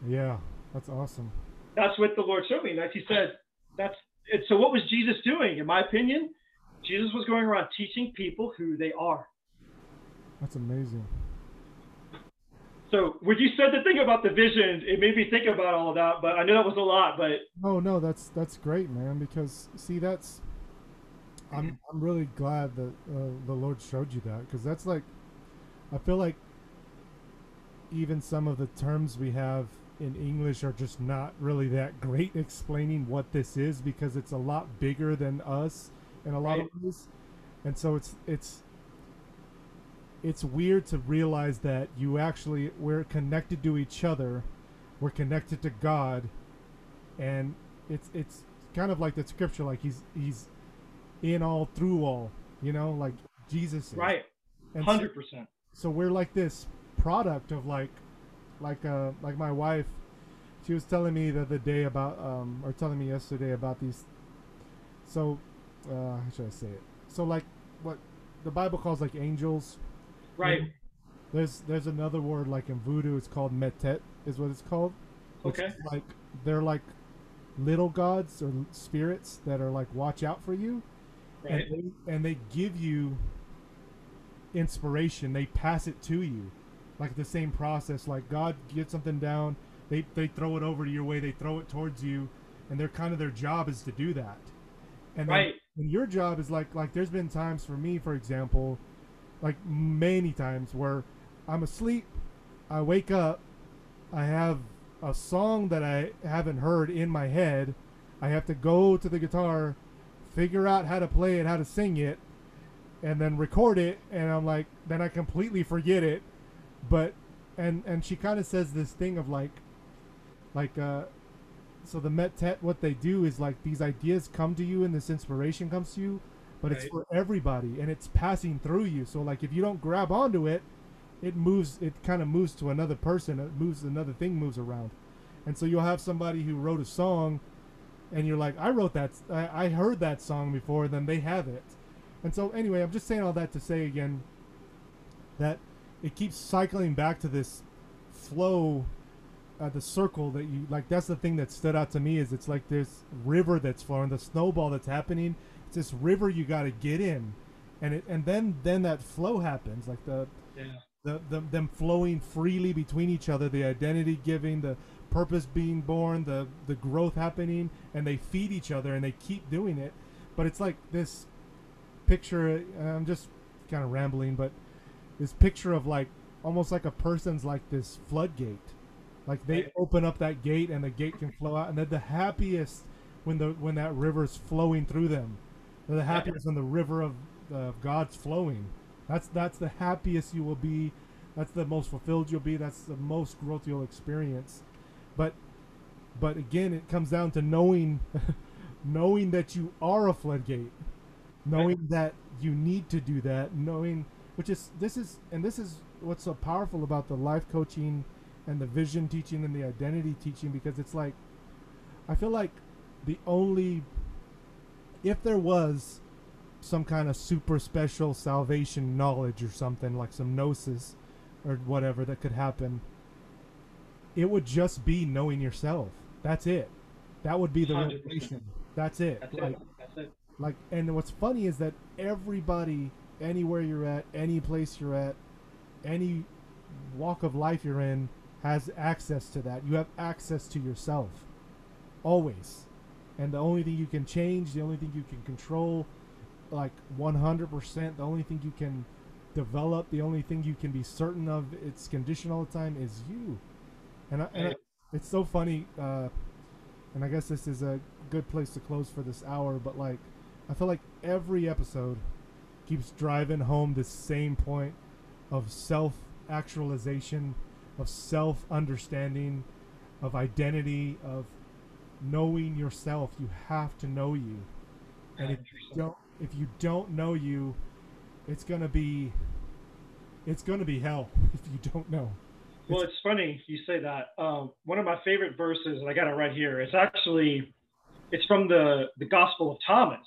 Yeah, that's awesome. That's what the Lord showed me. Like he said, that's it. So what was Jesus doing? In my opinion, Jesus was going around teaching people who they are. That's amazing. So when you said the thing about the vision, it made me think about all of that. But I know that was a lot. But no, no, that's that's great, man. Because see, that's I'm I'm really glad that uh, the Lord showed you that because that's like I feel like even some of the terms we have in English are just not really that great explaining what this is because it's a lot bigger than us in a lot Right. of ways, and so it's it's it's weird to realize that you actually we're connected to each other, we're connected to God, and it's it's kind of like the scripture, like he's he's in all through all, you know, like Jesus is. right, so- hundred percent. so we're like this product of like like uh like my wife she was telling me the other day about um or telling me yesterday about these so uh how should i say it so like what the bible calls like angels Right. there's there's another word like in voodoo it's called metet is what it's called Okay. like they're like little gods or spirits that are like watch out for you Right. and they, and they give you inspiration they pass it to you like the same process like god gets something down they they throw it over to your way they throw it towards you and they're kind of their job is to do that and then, Right. and your job is like like there's been times for me for example like many times where i'm asleep i wake up i have a song that i haven't heard in my head i have to go to the guitar figure out how to play it how to sing it and then record it and i'm like then i completely forget it. But and and she kind of says this thing of like like uh so the metet what they do is like these ideas come to you and this inspiration comes to you but it's for everybody and it's passing through you. So like if you don't grab onto it it moves it kind of moves to another person it moves another thing moves around. And so you'll have somebody who wrote a song and you're like i wrote that i, I heard that song before then they have it. And so anyway i'm just saying all that to say again that it keeps cycling back to this flow uh, the circle that you like that's the thing that stood out to me is it's like this river that's flowing the snowball that's happening it's this river you got to get in and it and then then that flow happens like the Yeah. the, the them flowing freely between each other the identity giving the purpose being born the the growth happening and they feed each other and they keep doing it. But it's like this picture i'm just kind of rambling but this picture of like almost like a person's like this floodgate. Like they open up that gate and the gate can flow out and they're the happiest when the when that river's flowing through them the happiest when the river of, of god's flowing That's that's the happiest you will be. That's the most fulfilled you'll be. That's the most growth you'll experience. But but again, it comes down to knowing knowing that you are a floodgate, knowing that you need to do that, knowing which is this is and this is what's so powerful about the life coaching and the vision teaching and the identity teaching because it's like I feel like the only if there was some kind of super special salvation knowledge or something like some gnosis or whatever that could happen it would just be knowing yourself. That's it. That would be the 100%. revelation that's it. That's like it. That's it. like and what's funny is that everybody anywhere you're at any place you're at any walk of life you're in has access to that. You have access to yourself. Always and the only thing you can change the only thing you can control like 100% the only thing you can develop the only thing you can be certain of its condition all the time is you. And, I, and I, it's so funny uh, and i guess this is a good place to close for this hour but like i feel like every episode keeps driving home this same point of self actualization of self understanding of identity of knowing yourself you have to know you and if you don't if you don't know you it's gonna be it's gonna be hell if you don't know Well, it's funny you say that. Um, one of my favorite verses, and I got it right here. It's actually, it's from the the Gospel of Thomas.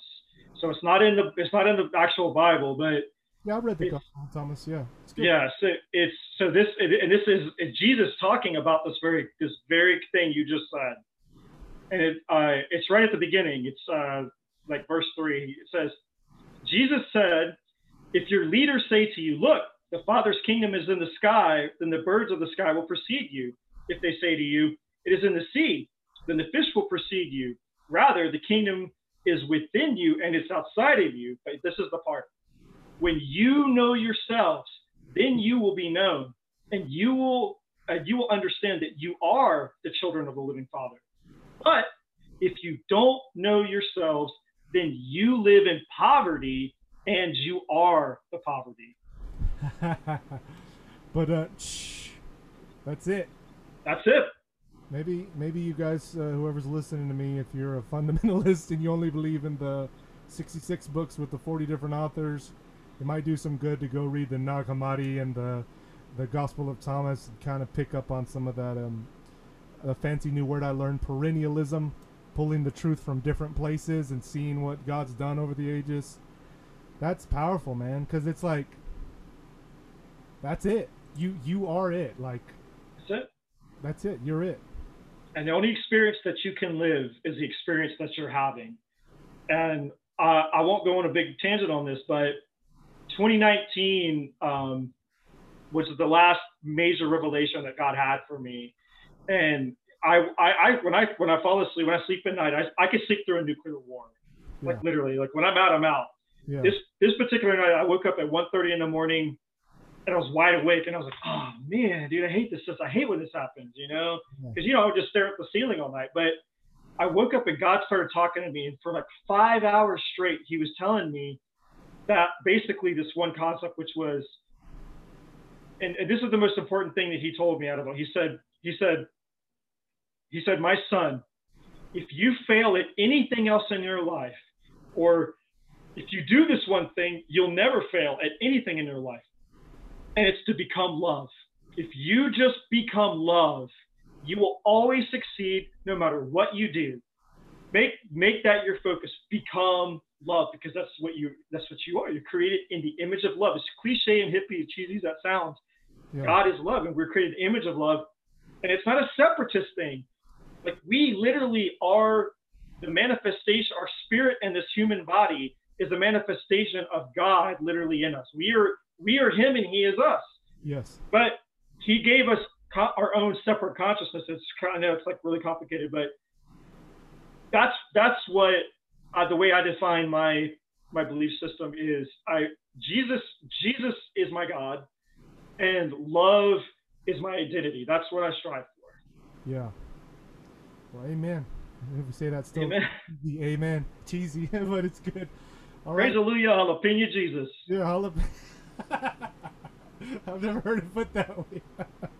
So it's not in the it's not in the actual Bible, but yeah i read the It's- gospel of thomas yeah it's good. yeah. So it's so this and this is Jesus talking about this very this very thing you just said, and it uh, it's right at the beginning. It's uh, like verse three. It says, Jesus said, "If your leaders say to you, look." The Father's kingdom is in the sky, then the birds of the sky will precede you. If they say to you, It is in the sea, then the fish will precede you. Rather, the kingdom is within you and it's outside of you. But this is the part. When you know yourselves, then you will be known, and you will uh, you will understand that you are the children of the living Father. But if you don't know yourselves, then you live in poverty, and you are the poverty. but uh shh, that's it That's it. maybe maybe you guys uh, whoever's listening to me if you're a fundamentalist and you only believe in the 66 books with the 40 different authors it might do some good to go read the Nag Hammadi and the the Gospel of Thomas and kind of pick up on some of that um a fancy new word I learned perennialism pulling the truth from different places and seeing what God's done over the ages that's powerful man because it's like that's it you you are it like That's it. that's it you're it And the only experience that you can live is the experience that you're having. And uh, I won't go on a big tangent on this, but 2019 um, was the last major revelation that God had for me. And I, I, I when I when I fall asleep, when I sleep at night, I, I can sleep through a nuclear war. Like Yeah. literally, like when I'm out, I'm out. yeah This this particular night, I woke up at 1:30 in the morning, and I was wide awake, and I was like, "Oh man, dude, I hate this. I hate when this happens," you know, because you know I would just stare at the ceiling all night. But I woke up and God started talking to me, and for like five hours straight, He was telling me that basically this one concept, which was, and, and this is the most important thing that He told me out of it. He said, He said, He said, my son, if you fail at anything else in your life, or if you do this one thing, you'll never fail at anything in your life. And it's to become love. If you just become love, you will always succeed no matter what you do. Make make that your focus. Become love because that's what you that's what you are. You're created in the image of love. As cliche and hippie and cheesy as that sounds, yeah. God is love, and we're created in the image of love. And it's not a separatist thing. Like we literally are the manifestation, our spirit and this human body is a manifestation of God literally in us. We are we are him and he is us. yes But he gave us co- our own separate consciousness. It's kind of it's like really complicated, but that's that's what uh, the way I define my my belief system is. I Jesus Jesus is my God, and love is my identity. That's what I strive for. yeah well amen if we say that still Amen. cheesy, amen cheesy but it's good all right Praise Hallelujah, jalapeno Jesus. yeah jalap- I've never heard it put that way.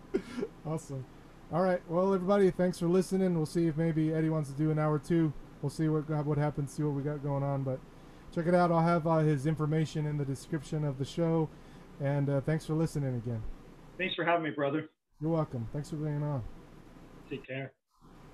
awesome. All right. Well, everybody, thanks for listening. We'll see if maybe Eddie wants to do an hour two. We'll see what what happens. See what we got going on. But check it out. I'll have uh, his information in the description of the show. And uh, thanks for listening again. Thanks for having me, brother. You're welcome. Thanks for being on. Take care.